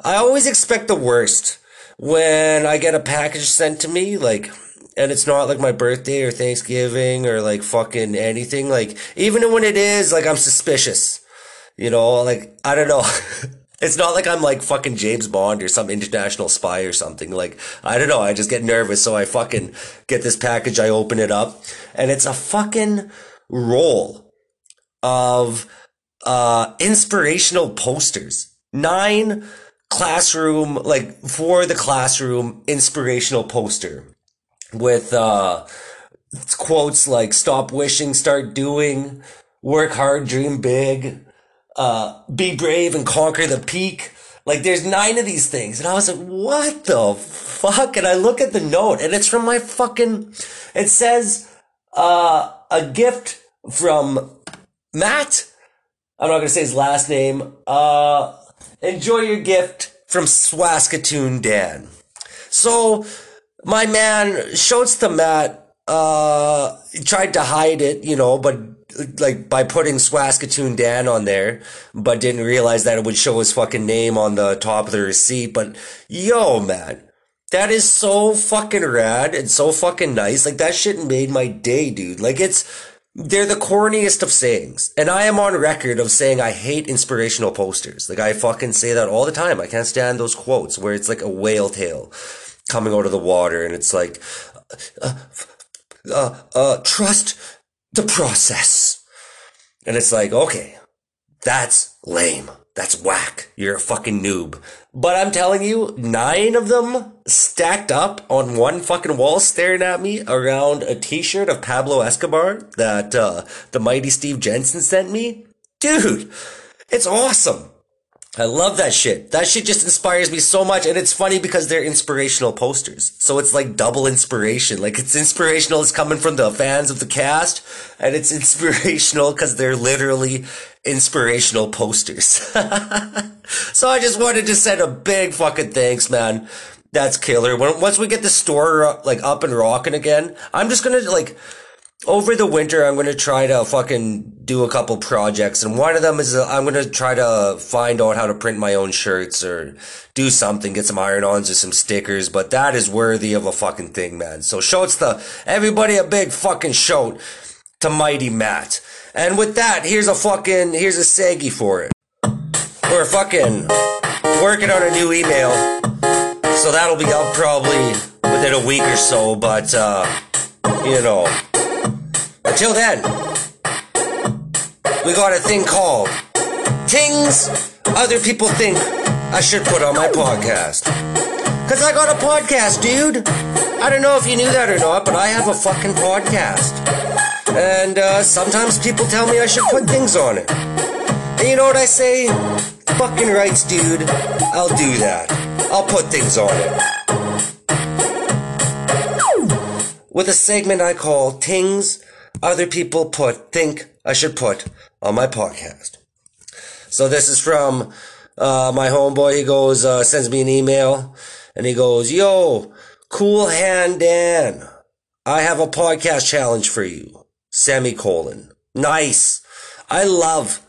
I always expect the worst when I get a package sent to me, like, and it's not like my birthday or Thanksgiving or like fucking anything. Like, even when it is, like, I'm suspicious. You know, like, I don't know. *laughs* It's not like I'm like fucking James Bond or some international spy or something. Like, I don't know. I just get nervous. So I fucking get this package. I open it up and it's a fucking roll of, uh, inspirational posters. Nine classroom, like for the classroom inspirational poster with, uh, quotes like stop wishing, start doing, work hard, dream big, uh, be brave and conquer the peak. Like there's nine of these things. And I was like, what the fuck? And I look at the note and it's from my fucking, it says, uh, a gift from Matt. I'm not going to say his last name. Uh, enjoy your gift from Swaskatoon Dan. So my man shouts to Matt, uh, tried to hide it, you know, but like by putting Swaskatoon Dan on there, but didn't realize that it would show his fucking name on the top of the receipt. But yo, man, that is so fucking rad and so fucking nice. Like that shit made my day, dude. Like it's they're the corniest of sayings. And I am on record of saying I hate inspirational posters. Like I fucking say that all the time. I can't stand those quotes where it's like a whale tail coming out of the water and it's like uh, uh, uh, trust the process. And it's like, okay, that's lame. That's whack. You're a fucking noob. But I'm telling you, nine of them stacked up on one fucking wall staring at me around a t-shirt of Pablo Escobar that, uh, the mighty Steve Jensen sent me. Dude, it's awesome. I love that shit. That shit just inspires me so much. And it's funny because they're inspirational posters. So it's like double inspiration. Like it's inspirational. It's coming from the fans of the cast and it's *laughs* inspirational because they're literally inspirational posters. *laughs* so I just wanted to send a big fucking thanks, man. That's killer. When, once we get the store uh, like up and rocking again, I'm just going to like, over the winter, I'm going to try to fucking do a couple projects. And one of them is uh, I'm going to try to find out how to print my own shirts or do something, get some iron ons or some stickers. But that is worthy of a fucking thing, man. So shouts to everybody a big fucking shout to Mighty Matt. And with that, here's a fucking, here's a seggy for it. We're fucking working on a new email. So that'll be up probably within a week or so. But, uh, you know. Until then, we got a thing called Things Other People Think I Should Put on My Podcast. Cause I got a podcast, dude. I don't know if you knew that or not, but I have a fucking podcast. And uh, sometimes people tell me I should put things on it. And you know what I say? Fucking rights, dude. I'll do that. I'll put things on it. With a segment I call Things other people put think I should put on my podcast. So this is from uh, my homeboy. He goes, uh, sends me an email, and he goes, "Yo, cool hand Dan, I have a podcast challenge for you." Semicolon. Nice. I love,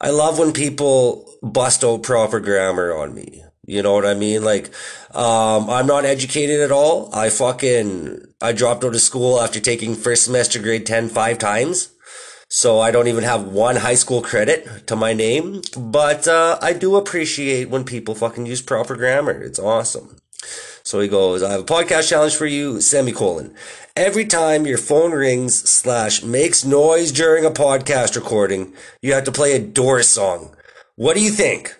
I love when people bust out proper grammar on me. You know what I mean? Like, um, I'm not educated at all. I fucking, I dropped out of school after taking first semester grade 10 five times. So I don't even have one high school credit to my name, but, uh, I do appreciate when people fucking use proper grammar. It's awesome. So he goes, I have a podcast challenge for you, semicolon. Every time your phone rings slash makes noise during a podcast recording, you have to play a Doors song. What do you think?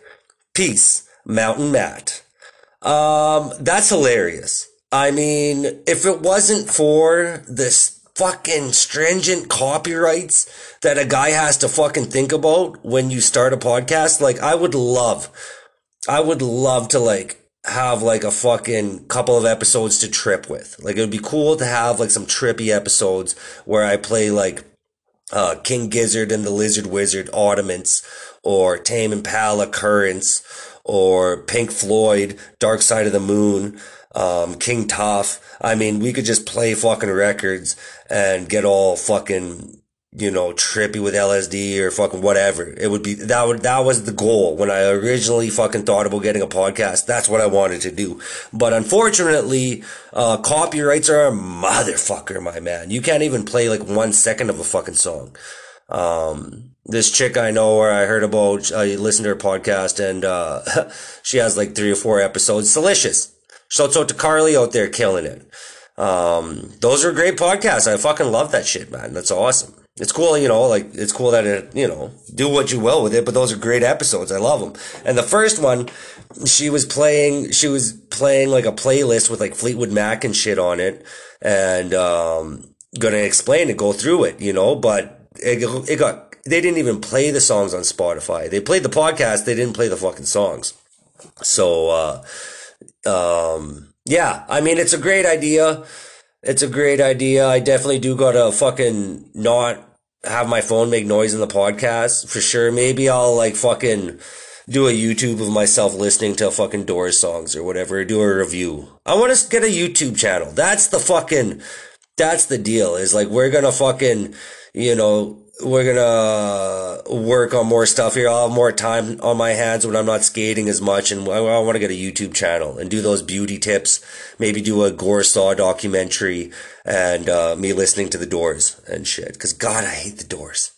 Peace, Mountain Matt. Um, that's hilarious. I mean, if it wasn't for this fucking stringent copyrights that a guy has to fucking think about when you start a podcast, like I would love, I would love to like have like a fucking couple of episodes to trip with. Like it would be cool to have like some trippy episodes where I play like uh, King Gizzard and the Lizard Wizard Oddments or Tame Impala Currents or Pink Floyd Dark Side of the Moon. Um, King Tuff. I mean, we could just play fucking records and get all fucking you know, trippy with LSD or fucking whatever. It would be, that would, that was the goal when I originally fucking thought about getting a podcast. That's what I wanted to do. But unfortunately, uh, copyrights are a motherfucker, my man. You can't even play like one second of a fucking song. Um, this chick I know where I heard about, I listened to her podcast and, uh, *laughs* she has like three or four episodes. Delicious. Shouts out to Carly out there killing it. Um, those are great podcasts. I fucking love that shit, man. That's awesome it's cool, you know, like it's cool that it, you know, do what you will with it, but those are great episodes. I love them. And the first one, she was playing, she was playing like a playlist with like Fleetwood Mac and shit on it and, um, gonna explain it, go through it, you know, but it, it got, they didn't even play the songs on Spotify. They played the podcast, they didn't play the fucking songs. So, uh, um, yeah, I mean, it's a great idea. It's a great idea. I definitely do gotta fucking not have my phone make noise in the podcast for sure. Maybe I'll like fucking do a YouTube of myself listening to fucking Doors songs or whatever, do a review. I want to get a YouTube channel. That's the fucking, that's the deal is like, we're to fucking, you know, we're gonna work on more stuff here. I'll have more time on my hands when I'm not skating as much, and I, I want to get a YouTube channel and do those beauty tips. Maybe do a Gore Saw documentary and uh, me listening to the Doors and shit. Because God, I hate the Doors.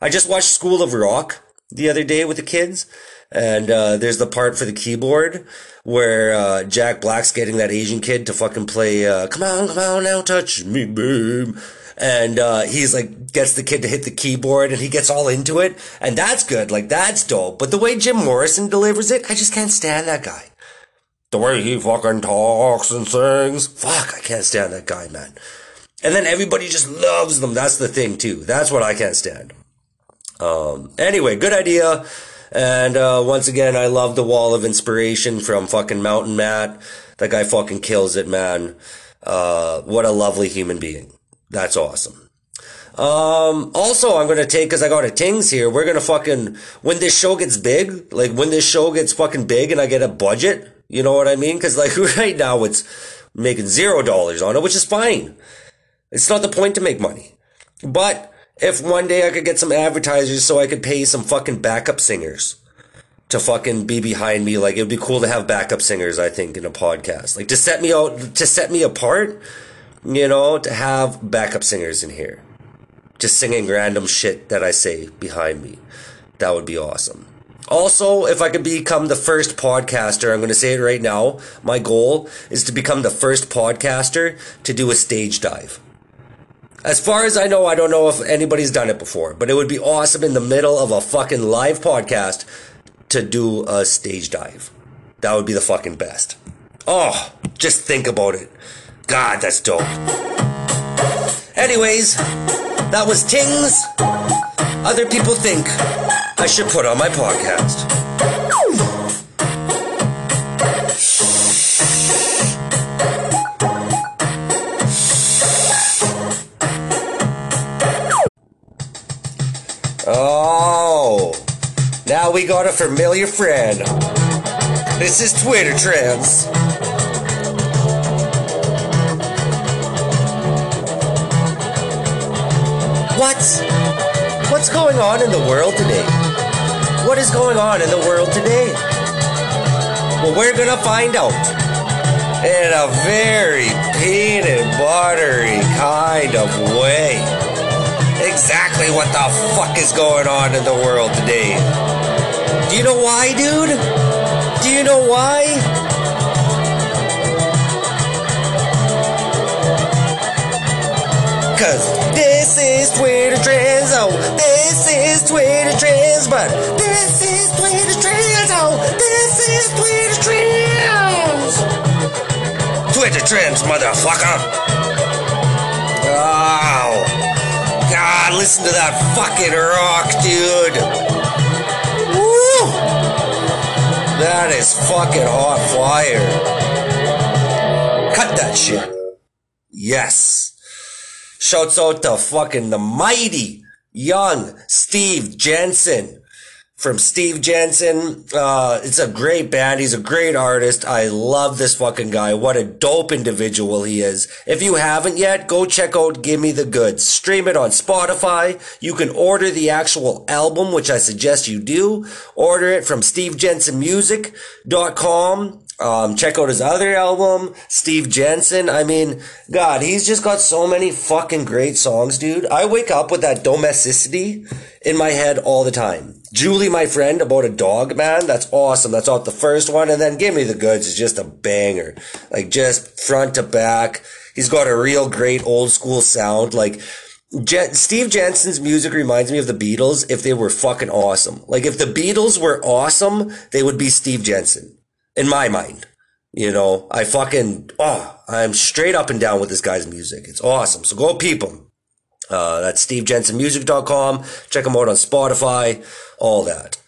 I just watched School of Rock the other day with the kids, and uh, there's the part for the keyboard where uh, Jack Black's getting that Asian kid to fucking play uh, "Come on, come on now, touch me, babe." And uh, he's like gets the kid to hit the keyboard and he gets all into it. And that's good. Like that's dope. But the way jim morrison delivers it i just can't stand that guy. The way he fucking talks and sings. Fuck i can't stand that guy man. And then everybody just loves them. That's the thing too. That's what i can't stand. Um anyway good idea. And uh, once again, I love the wall of inspiration from fucking Mountain Matt. That guy fucking kills it, man. Uh, what a lovely human being. That's awesome. Um, also, I'm gonna take, cause I got a tings here, we're gonna fucking, when this show gets big, like when this show gets fucking big and I get a budget, you know what I mean? Cause like *laughs* right now it's making zero dollars on it, which is fine. It's not the point to make money. But if one day I could get some advertisers so I could pay some fucking backup singers to fucking be behind me, like it would be cool to have backup singers, I think, in a podcast. Like to set me out, to set me apart you know, to have backup singers in here. Just singing random shit that I say behind me. That would be awesome. Also, if I could become the first podcaster, I'm going to say it right now. My goal is to become the first podcaster to do a stage dive. As far as I know, I don't know if anybody's done it before, but it would be awesome in the middle of a fucking live podcast to do a stage dive. That would be the fucking best. Oh, just think about it. God, that's dope. Anyways, that was Tings. Other people think I should put on my podcast. Oh, Now we got a familiar friend. This is Twitter Trends. What's what's going on in the world today? What is going on in the world today? Well, we're gonna find out in a very peanut buttery kind of way. Exactly what the fuck is going on in the world today. Do you know why, dude? Do you know why? Cause this is Twitter Trends, oh, this is Twitter Trends, but this is Twitter Trends, oh, this is Twitter Trends. Twitter Trends, motherfucker. Oh, God, listen to that fucking rock, dude. Woo! That is fucking hot fire. Cut that shit. Yes. Shouts out to fucking the mighty young Steve Jensen from Steve Jensen. Uh, it's a great band. He's a great artist. I love this fucking guy. What a dope individual he is. If you haven't yet, go check out Give Me the Goods. Stream it on Spotify. You can order the actual album, which I suggest you do. Order it from stevejensenmusic.com. Um, check out his other album, Steve Jensen. I mean, God, he's just got so many fucking great songs, dude. I wake up with that domesticity in my head all the time. Julie, my friend, about a dog, man. That's awesome. That's out the first one. And then Give Me the Goods is just a banger. Like, just front to back. He's got a real great old school sound. Like, Je- Steve Jensen's music reminds me of the Beatles if they were fucking awesome. Like, if the Beatles were awesome, they would be Steve Jensen in my mind. You know, I fucking, oh, I'm straight up and down with this guy's music. It's awesome. So go peep him. Uh, that's stevejensenmusic.com. Check him out on Spotify, all that.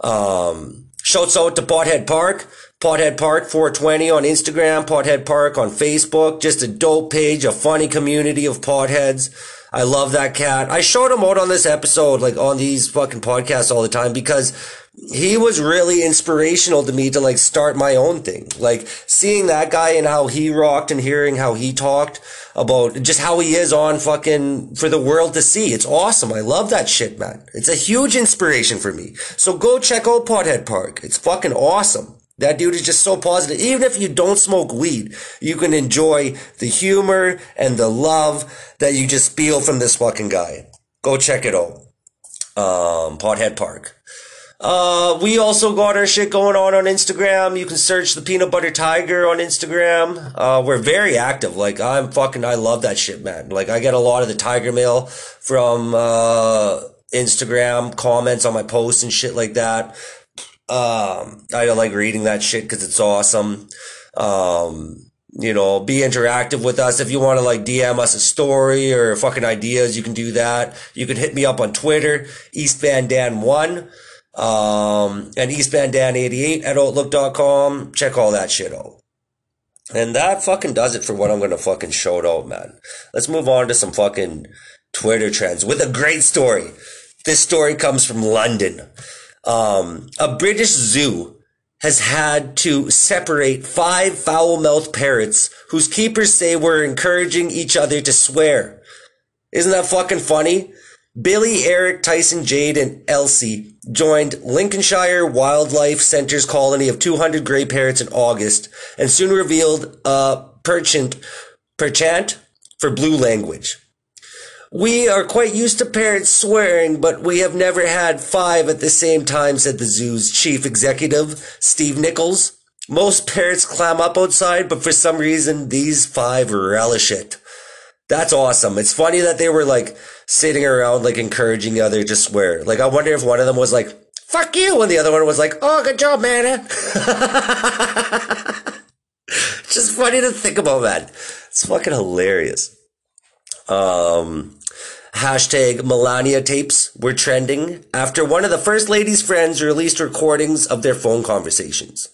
Um, shouts out to Pothead Park. Pothead Park 420 on Instagram, Pothead Park on Facebook. Just a dope page, a funny community of potheads. I love that cat. I showed him out on this episode, like on these fucking podcasts all the time because he was really inspirational to me to like start my own thing. Like seeing that guy and how he rocked and hearing how he talked about just how he is on fucking for the world to see. It's awesome. I love that shit, man. It's a huge inspiration for me. So go check out Pothead Park. It's fucking awesome. That dude is just so positive. Even if you don't smoke weed, you can enjoy the humor and the love that you just feel from this fucking guy. Go check it out. Um, Pothead Park. Uh, we also got our shit going on on Instagram. You can search the Peanut Butter Tiger on Instagram. Uh, we're very active. Like, I'm fucking, I love that shit, man. Like, I get a lot of the Tiger mail from, uh, Instagram comments on my posts and shit like that. Um, I like reading that shit because it's awesome. Um, you know, be interactive with us. If you want to like DM us a story or fucking ideas, you can do that. You can hit me up on Twitter, East Van Dan one, um, and East Van Dan 88 at outlook.com. Check all that shit out. And that fucking does it for what I'm to fucking show it out, man. Let's move on to some fucking Twitter trends with a great story. This story comes from London. Um, a British zoo has had to separate five foul-mouthed parrots whose keepers say were encouraging each other to swear. Isn't that fucking funny? Billy, Eric, Tyson, Jade, and Elsie joined Lincolnshire Wildlife Centre's colony of 200 grey parrots in August and soon revealed a perchant, perchant for blue language. We are quite used to parrots swearing, but we have never had five at the same time, said the zoo's chief executive, Steve Nichols. Most parrots clam up outside, but for some reason, these five relish it. That's awesome. It's funny that they were like sitting around, like encouraging the other to swear. Like, I wonder if one of them was like, fuck you, and the other one was like, oh, good job, man. *laughs* Just funny to think about, that. It's fucking hilarious. Um, hashtag Melania tapes were trending after one of the first lady's friends released recordings of their phone conversations.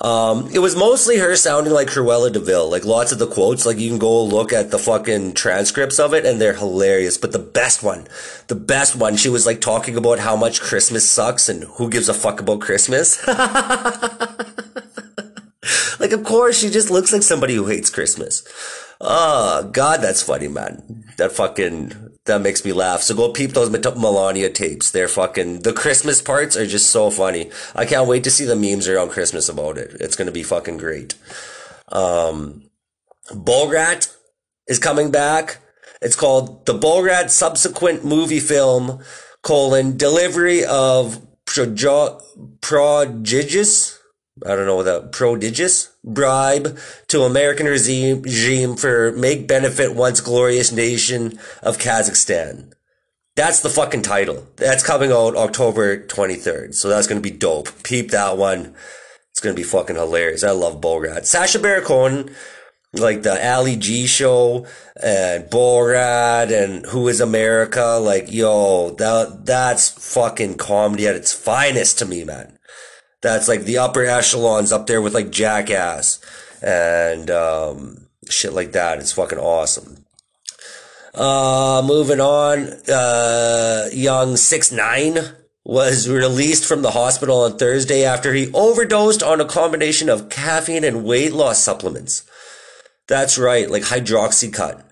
Um, it was mostly her sounding like Cruella de Vil. Like lots of the quotes, like you can go look at the fucking transcripts of it and they're hilarious. But the best one, the best one, she was like talking about how much Christmas sucks and who gives a fuck about Christmas. *laughs* like, of course, she just looks like somebody who hates Christmas. Oh, God, that's funny, man. That fucking, that makes me laugh. So go peep those Melania tapes. They're fucking, the Christmas parts are just so funny. I can't wait to see the memes around Christmas about it. It's gonna be fucking great. Um, Borat is coming back. It's called the Borat subsequent movie film, colon, delivery of projo- prodigious I don't know that prodigious bribe to American regime, for make benefit once glorious nation of Kazakhstan. That's the fucking title. That's coming out October 23rd. So that's going to be dope. Peep that one. It's going to be fucking hilarious. I love Borat. Sacha Baron like the Ali G show and Bollrat and Who is America. Like, yo, that, that's fucking comedy at its finest to me, man that's like the upper echelons up there with like Jackass and um, shit like that. It's fucking awesome. Uh, moving on, uh, young six nine was released from the hospital on Thursday after he overdosed on a combination of caffeine and weight loss supplements. That's right, like hydroxycut.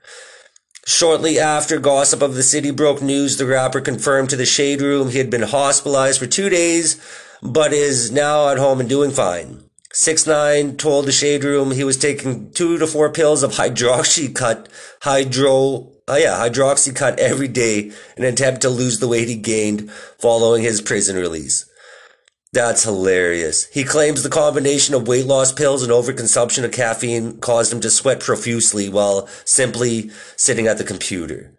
Shortly after Gossip of the City broke news, the rapper confirmed to the Shade Room he had been hospitalized for two days but is now at home and doing fine. Six nine told the shade room he was taking two to four pills of hydroxycut hydro oh yeah hydroxycut every day in an attempt to lose the weight he gained following his prison release. That's hilarious. He claims the combination of weight loss pills and overconsumption of caffeine caused him to sweat profusely while simply sitting at the computer.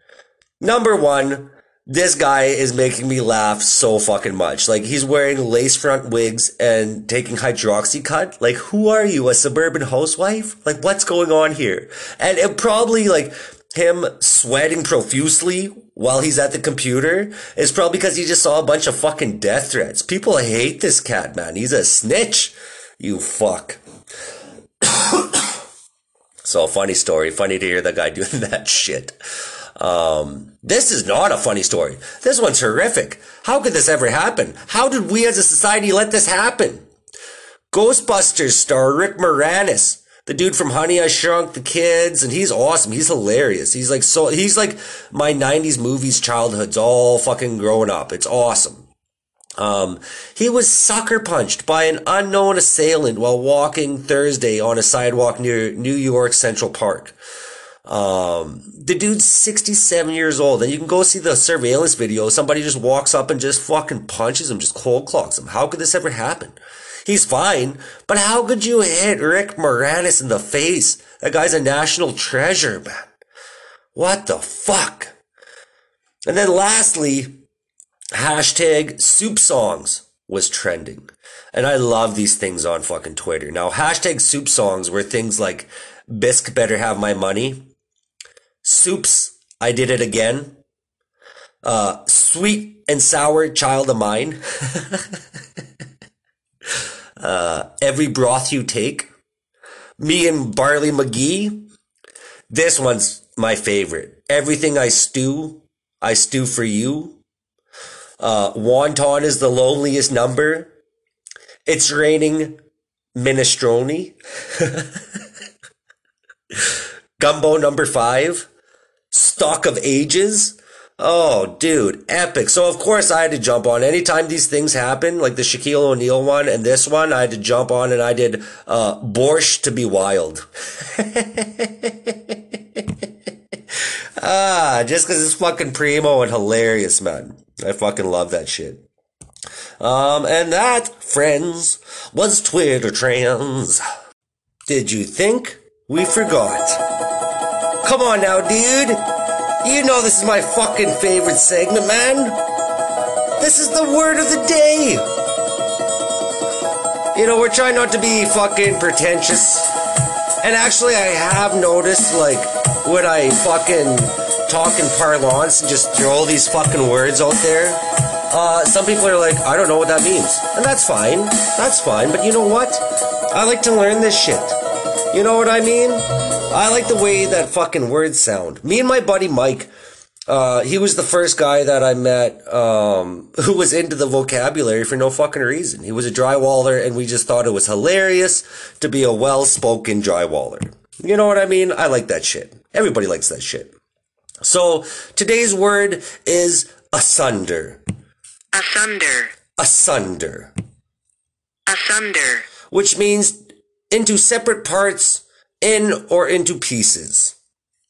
Number one, this guy is making me laugh so fucking much. Like he's wearing lace front wigs and taking hydroxycut. Like who are you, a suburban housewife? Like what's going on here? And it probably like him sweating profusely while he's at the computer is probably because he just saw a bunch of fucking death threats. People hate this cat, man. He's a snitch. You fuck. *coughs* so funny story. Funny to hear that guy *laughs* doing that shit. Um, this is not a funny story. This one's horrific. How could this ever happen? How did we as a society let this happen? Ghostbusters star Rick Moranis, the dude from Honey I Shrunk the Kids, and he's awesome. He's hilarious. He's like so, he's like my 90s movies childhood's all fucking growing up. It's awesome. Um, he was sucker punched by an unknown assailant while walking Thursday on a sidewalk near New York Central Park. Um, the dude's 67 years old, and you can go see the surveillance video. Somebody just walks up and just fucking punches him, just cold clocks him. How could this ever happen? He's fine, but how could you hit Rick Moranis in the face? That guy's a national treasure, man. What the fuck? And then lastly, hashtag soup songs was trending. And I love these things on fucking Twitter. Now, hashtag soup songs were things like Bisque better have my money Soups, I did it again. Uh, sweet and sour child of mine. *laughs* uh, every broth you take. Me and Barley McGee. This one's my favorite. Everything I stew, I stew for you. Uh, wonton is the loneliest number. It's raining minestrone. *laughs* Gumbo number five. Stock of Ages. Oh, dude, epic. So of course I had to jump on. Anytime these things happen, like the Shaquille O'Neal one and this one, I had to jump on and I did uh Borscht to be wild. *laughs* ah, just cause it's fucking primo and hilarious, man. I fucking love that shit. Um, and that, friends, was Twitter trends. Did you think we forgot? Come on now, dude. You know this is my fucking favorite segment, man. This is the word of the day. You know, we're trying not to be fucking pretentious. And actually, I have noticed, like, when I fucking talk in parlance and just throw all these fucking words out there, Uh, some people are like, I don't know what that means. And that's fine. That's fine. But you know what? I like to learn this shit. You know what I mean? I like the way that fucking words sound. Me and my buddy Mike, uh, he was the first guy that I met um, *laughs* who was into the vocabulary for no fucking reason. He was a drywaller, and we just thought it was hilarious to be a well spoken drywaller. You know what I mean? I like that shit. Everybody likes that shit. So today's word is asunder. asunder, Asunder. asunder, Which means into separate parts, in or into pieces.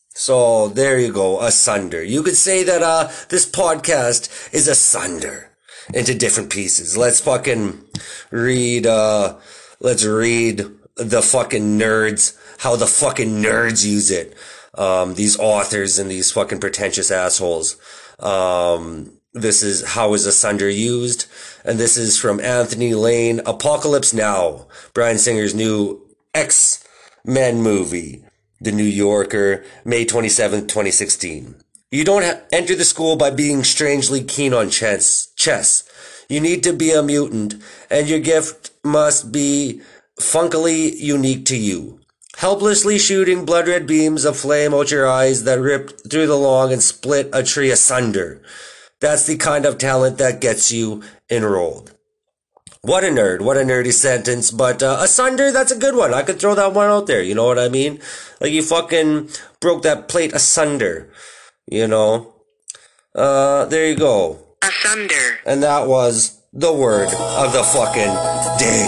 So there you go, asunder. You could say that uh this podcast is asunder into different pieces. Let's fucking read uh let's read the fucking nerds how the fucking nerds use it. Um these authors and these fucking pretentious assholes. Um this is how is asunder used and this is from Anthony Lane Apocalypse Now, Bryan Singer's new X-Men movie. The New Yorker, May 27th, 2016. You don't ha- enter the school by being strangely keen on chess. Chess. You need to be a mutant, and your gift must be funkily unique to you. Helplessly shooting blood red beams of flame out your eyes that ripped through the lawn and split a tree asunder. That's the kind of talent that gets you enrolled. What a nerd. What a nerdy sentence. But uh, asunder, that's a good one. I could throw that one out there. You know what I mean? Like you fucking broke that plate asunder. You know? Uh, there you go. asunder, And that was the word of the fucking day.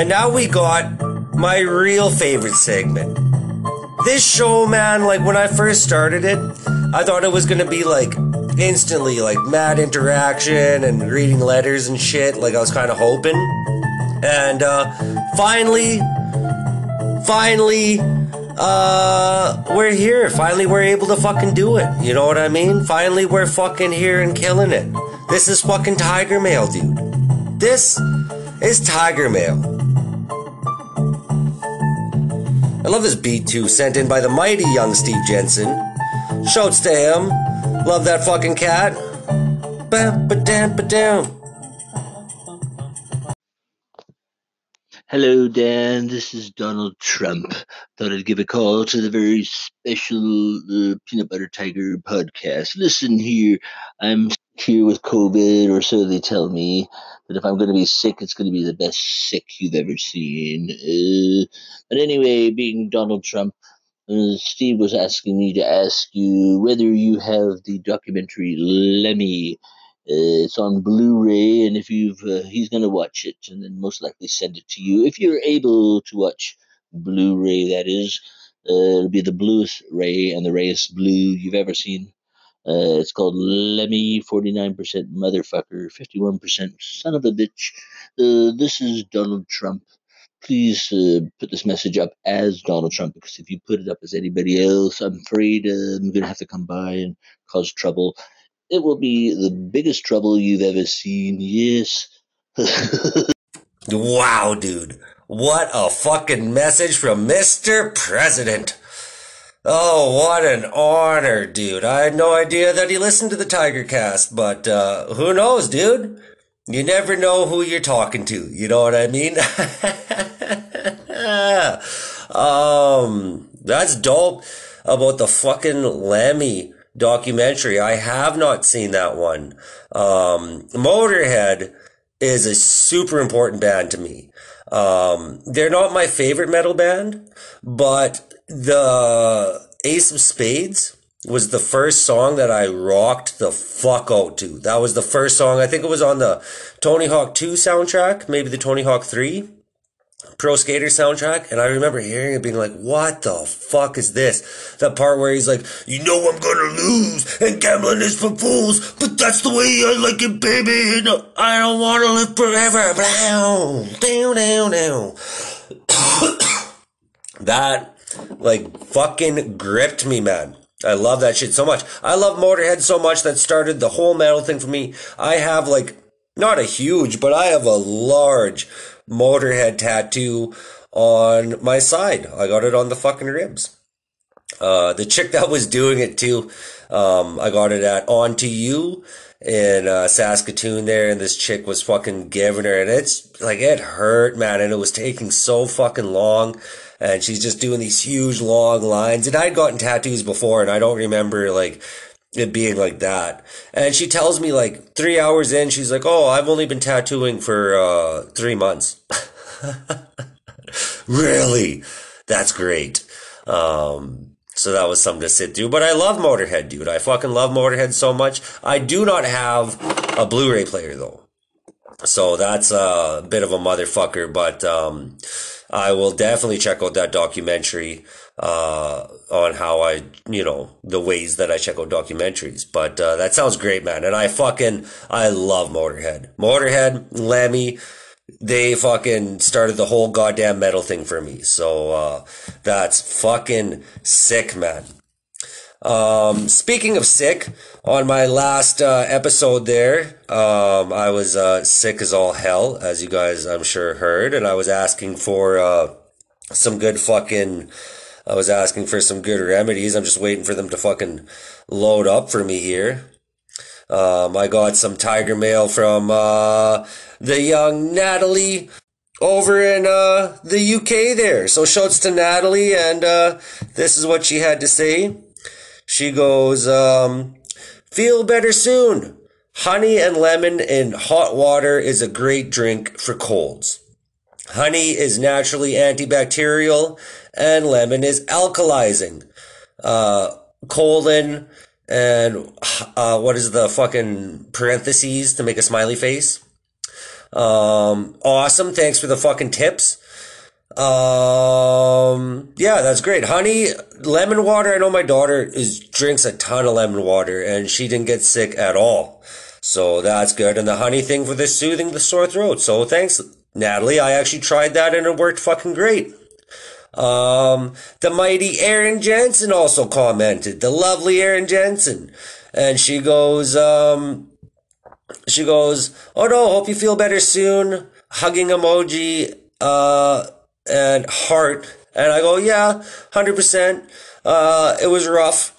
And now we got my real favorite segment. This show, man, like when I first started it, I thought it was gonna be like instantly like mad interaction and reading letters and shit, like I was kind of hoping. And uh, finally, finally, uh, we're here. Finally, we're able to fucking do it. You know what I mean? Finally, we're fucking here and killing it. This is fucking Tiger Mail, dude. This is Tiger Mail. I love this beat too, sent in by the mighty young Steve Jensen. Shouts to him. Love that fucking cat. Ba ba dam ba dam. Hello, Dan. This is Donald Trump. Thought I'd give a call to the very special uh, Peanut Butter Tiger podcast. Listen here, I'm here with COVID, or so they tell me. But if I'm going to be sick, it's going to be the best sick you've ever seen. Uh, but anyway, being Donald Trump, uh, Steve was asking me to ask you whether you have the documentary Lemmy. It's on Blu-ray, and if you've, uh, he's going to watch it, and then most likely send it to you if you're able to watch Blu-ray. That is, uh, it'll be the bluest ray and the rayest blue you've ever seen. Uh, it's called Lemmy, 49% motherfucker, 51% son of a bitch. Uh, this is Donald Trump. Please uh, put this message up as Donald Trump because if you put it up as anybody else, I'm afraid uh, I'm going to have to come by and cause trouble. It will be the biggest trouble you've ever seen. Yes. *laughs* Wow, dude. What a fucking message from Mr. President. Oh, what an honor, dude. I had no idea that he listened to the Tiger Cast, but uh, who knows, dude? You never know who you're talking to. You know what I mean? *laughs* um, that's dope about the fucking Lemmy documentary. I have not seen that one. Um, Motorhead is a super important band to me. Um, they're not my favorite metal band, but the Ace of Spades was the first song that I rocked the fuck out to. That was the first song. I think it was on the Tony Hawk 2 soundtrack, maybe the Tony Hawk 3 Pro Skater soundtrack. And I remember hearing it being like, what the fuck is this? That part where he's like, you know I'm gonna lose and gambling is for fools, but that's the way I like it, baby. And I don't wanna live forever. *laughs* *coughs* That like fucking gripped me, man. I love that shit so much. I love Motorhead so much that started the whole metal thing for me. I have like not a huge, but I have a large Motorhead tattoo on my side. I got it on the fucking ribs. Uh, the chick that was doing it too, um, I got it at On to You in uh, Saskatoon there, and this chick was fucking giving her, and it's like it hurt, man, and it was taking so fucking long. And she's just doing these huge long lines. And I'd gotten tattoos before, and I don't remember like it being like that. And she tells me like three hours in, she's like, "Oh, I've only been tattooing for uh, three months." *laughs* really, that's great. Um, so that was something to sit through. But I love Motorhead, dude. I fucking love Motorhead so much. I do not have a Blu-ray player though. So that's a bit of a motherfucker, but um, I will definitely check out that documentary uh, on how I, you know, the ways that I check out documentaries. But uh, that sounds great, man. And I fucking, I love Motorhead. Motorhead, Lemmy, they fucking started the whole goddamn metal thing for me. So uh, that's fucking sick, man. Um, speaking of sick, on my last uh, episode there, um, I was uh, sick as all hell, as you guys I'm sure heard, and I was asking for uh, some good fucking. I was asking for some good remedies. I'm just waiting for them to fucking load up for me here. Um, I got some tiger mail from uh, the young Natalie over in uh, the UK there. So shouts to Natalie, and uh, this is what she had to say. She goes, um, feel better soon. Honey and lemon in hot water is a great drink for colds. Honey is naturally antibacterial and lemon is alkalizing. Uh, colon and uh, what is the fucking parentheses to make a smiley face? Um, awesome. Thanks for the fucking tips. Um, yeah, that's great. Honey, lemon water. I know my daughter is drinks a ton of lemon water and she didn't get sick at all. So that's good. And the honey thing for the soothing the sore throat. So thanks, Natalie. I actually tried that and it worked fucking great. Um, the mighty Erin Jensen also commented, the lovely Erin Jensen. And she goes, um, she goes, oh no, hope you feel better soon. Hugging emoji, uh, and heart. And I go, yeah, 100%. Uh, it was rough.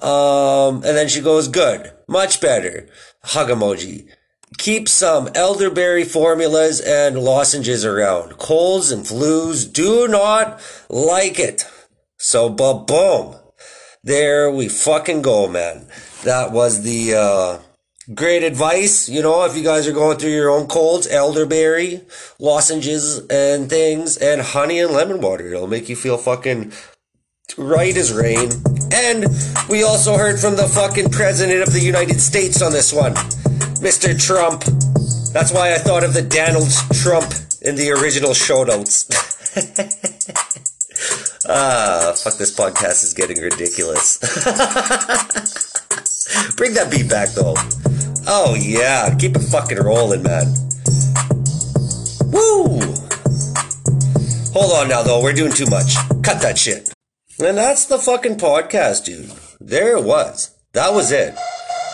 Um, and then she goes, good, much better. Hug emoji. Keep some elderberry formulas and lozenges around. Colds and flus do not like it. So, but boom. There we fucking go, man. That was the, uh, great advice. You know, if you guys are going through your own colds, elderberry, lozenges and things, and honey and lemon water. It'll make you feel fucking right as rain. And we also heard from the fucking president of the United States on this one, Mr. Trump. That's why I thought of the Donald Trump in the original show notes. *laughs* ah, fuck, this podcast is getting ridiculous. *laughs* Bring that beat back though. Oh yeah, keep it fucking rolling, man. Woo! Hold on now though, we're doing too much. Cut that shit. And that's the fucking podcast, dude. There it was. That was it.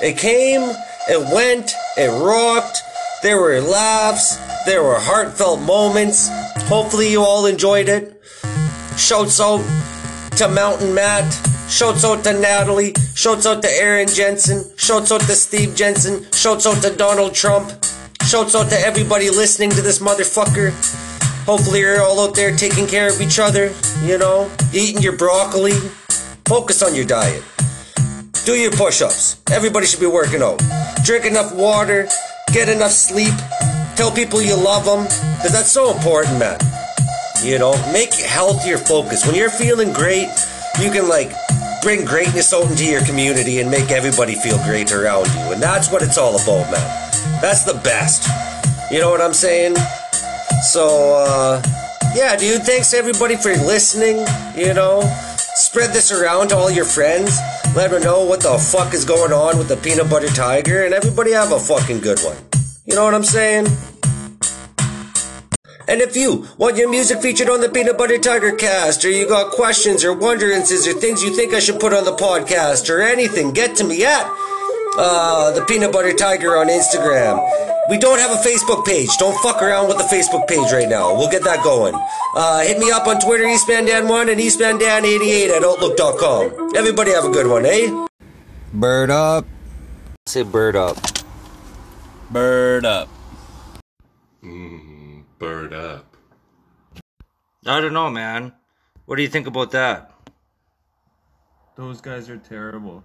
It came, it went, it rocked. There were laughs, there were heartfelt moments. Hopefully you all enjoyed it. Shouts out to Mountain Matt. Shouts out to Natalie. Shouts out to Erin Jensen. Shouts out to Steve Jensen. Shouts out to Donald Trump. Shouts out to everybody listening to this motherfucker. Hopefully you're all out there taking care of each other, you know, eating your broccoli. Focus on your diet. Do your push-ups. Everybody should be working out. Drink enough water. Get enough sleep. Tell people you love them. Because that's so important, man. You know, make health your focus. When you're feeling great, you can like bring greatness out into your community and make everybody feel great around you. And that's what it's all about, man. That's the best. You know what I'm saying? So, uh, yeah, dude, thanks everybody for listening. You know, spread this around to all your friends. Let them know what the fuck is going on with the peanut butter tiger, and everybody have a fucking good one. You know what I'm saying? And if you want your music featured on the Peanut Butter Tiger cast, or you got questions or wonderances or things you think I should put on the podcast or anything, get to me at uh, the Peanut Butter Tiger on Instagram. We don't have a Facebook page. Don't fuck around with the Facebook page right now. We'll get that going. Uh, hit me up on Twitter, EastmanDan1 and EastmanDan88 at Outlook.com. Everybody have a good one, eh? Bird up. Say bird up. Bird up. Mm, bird up. I don't know, man. What do you think about that? Those guys are terrible.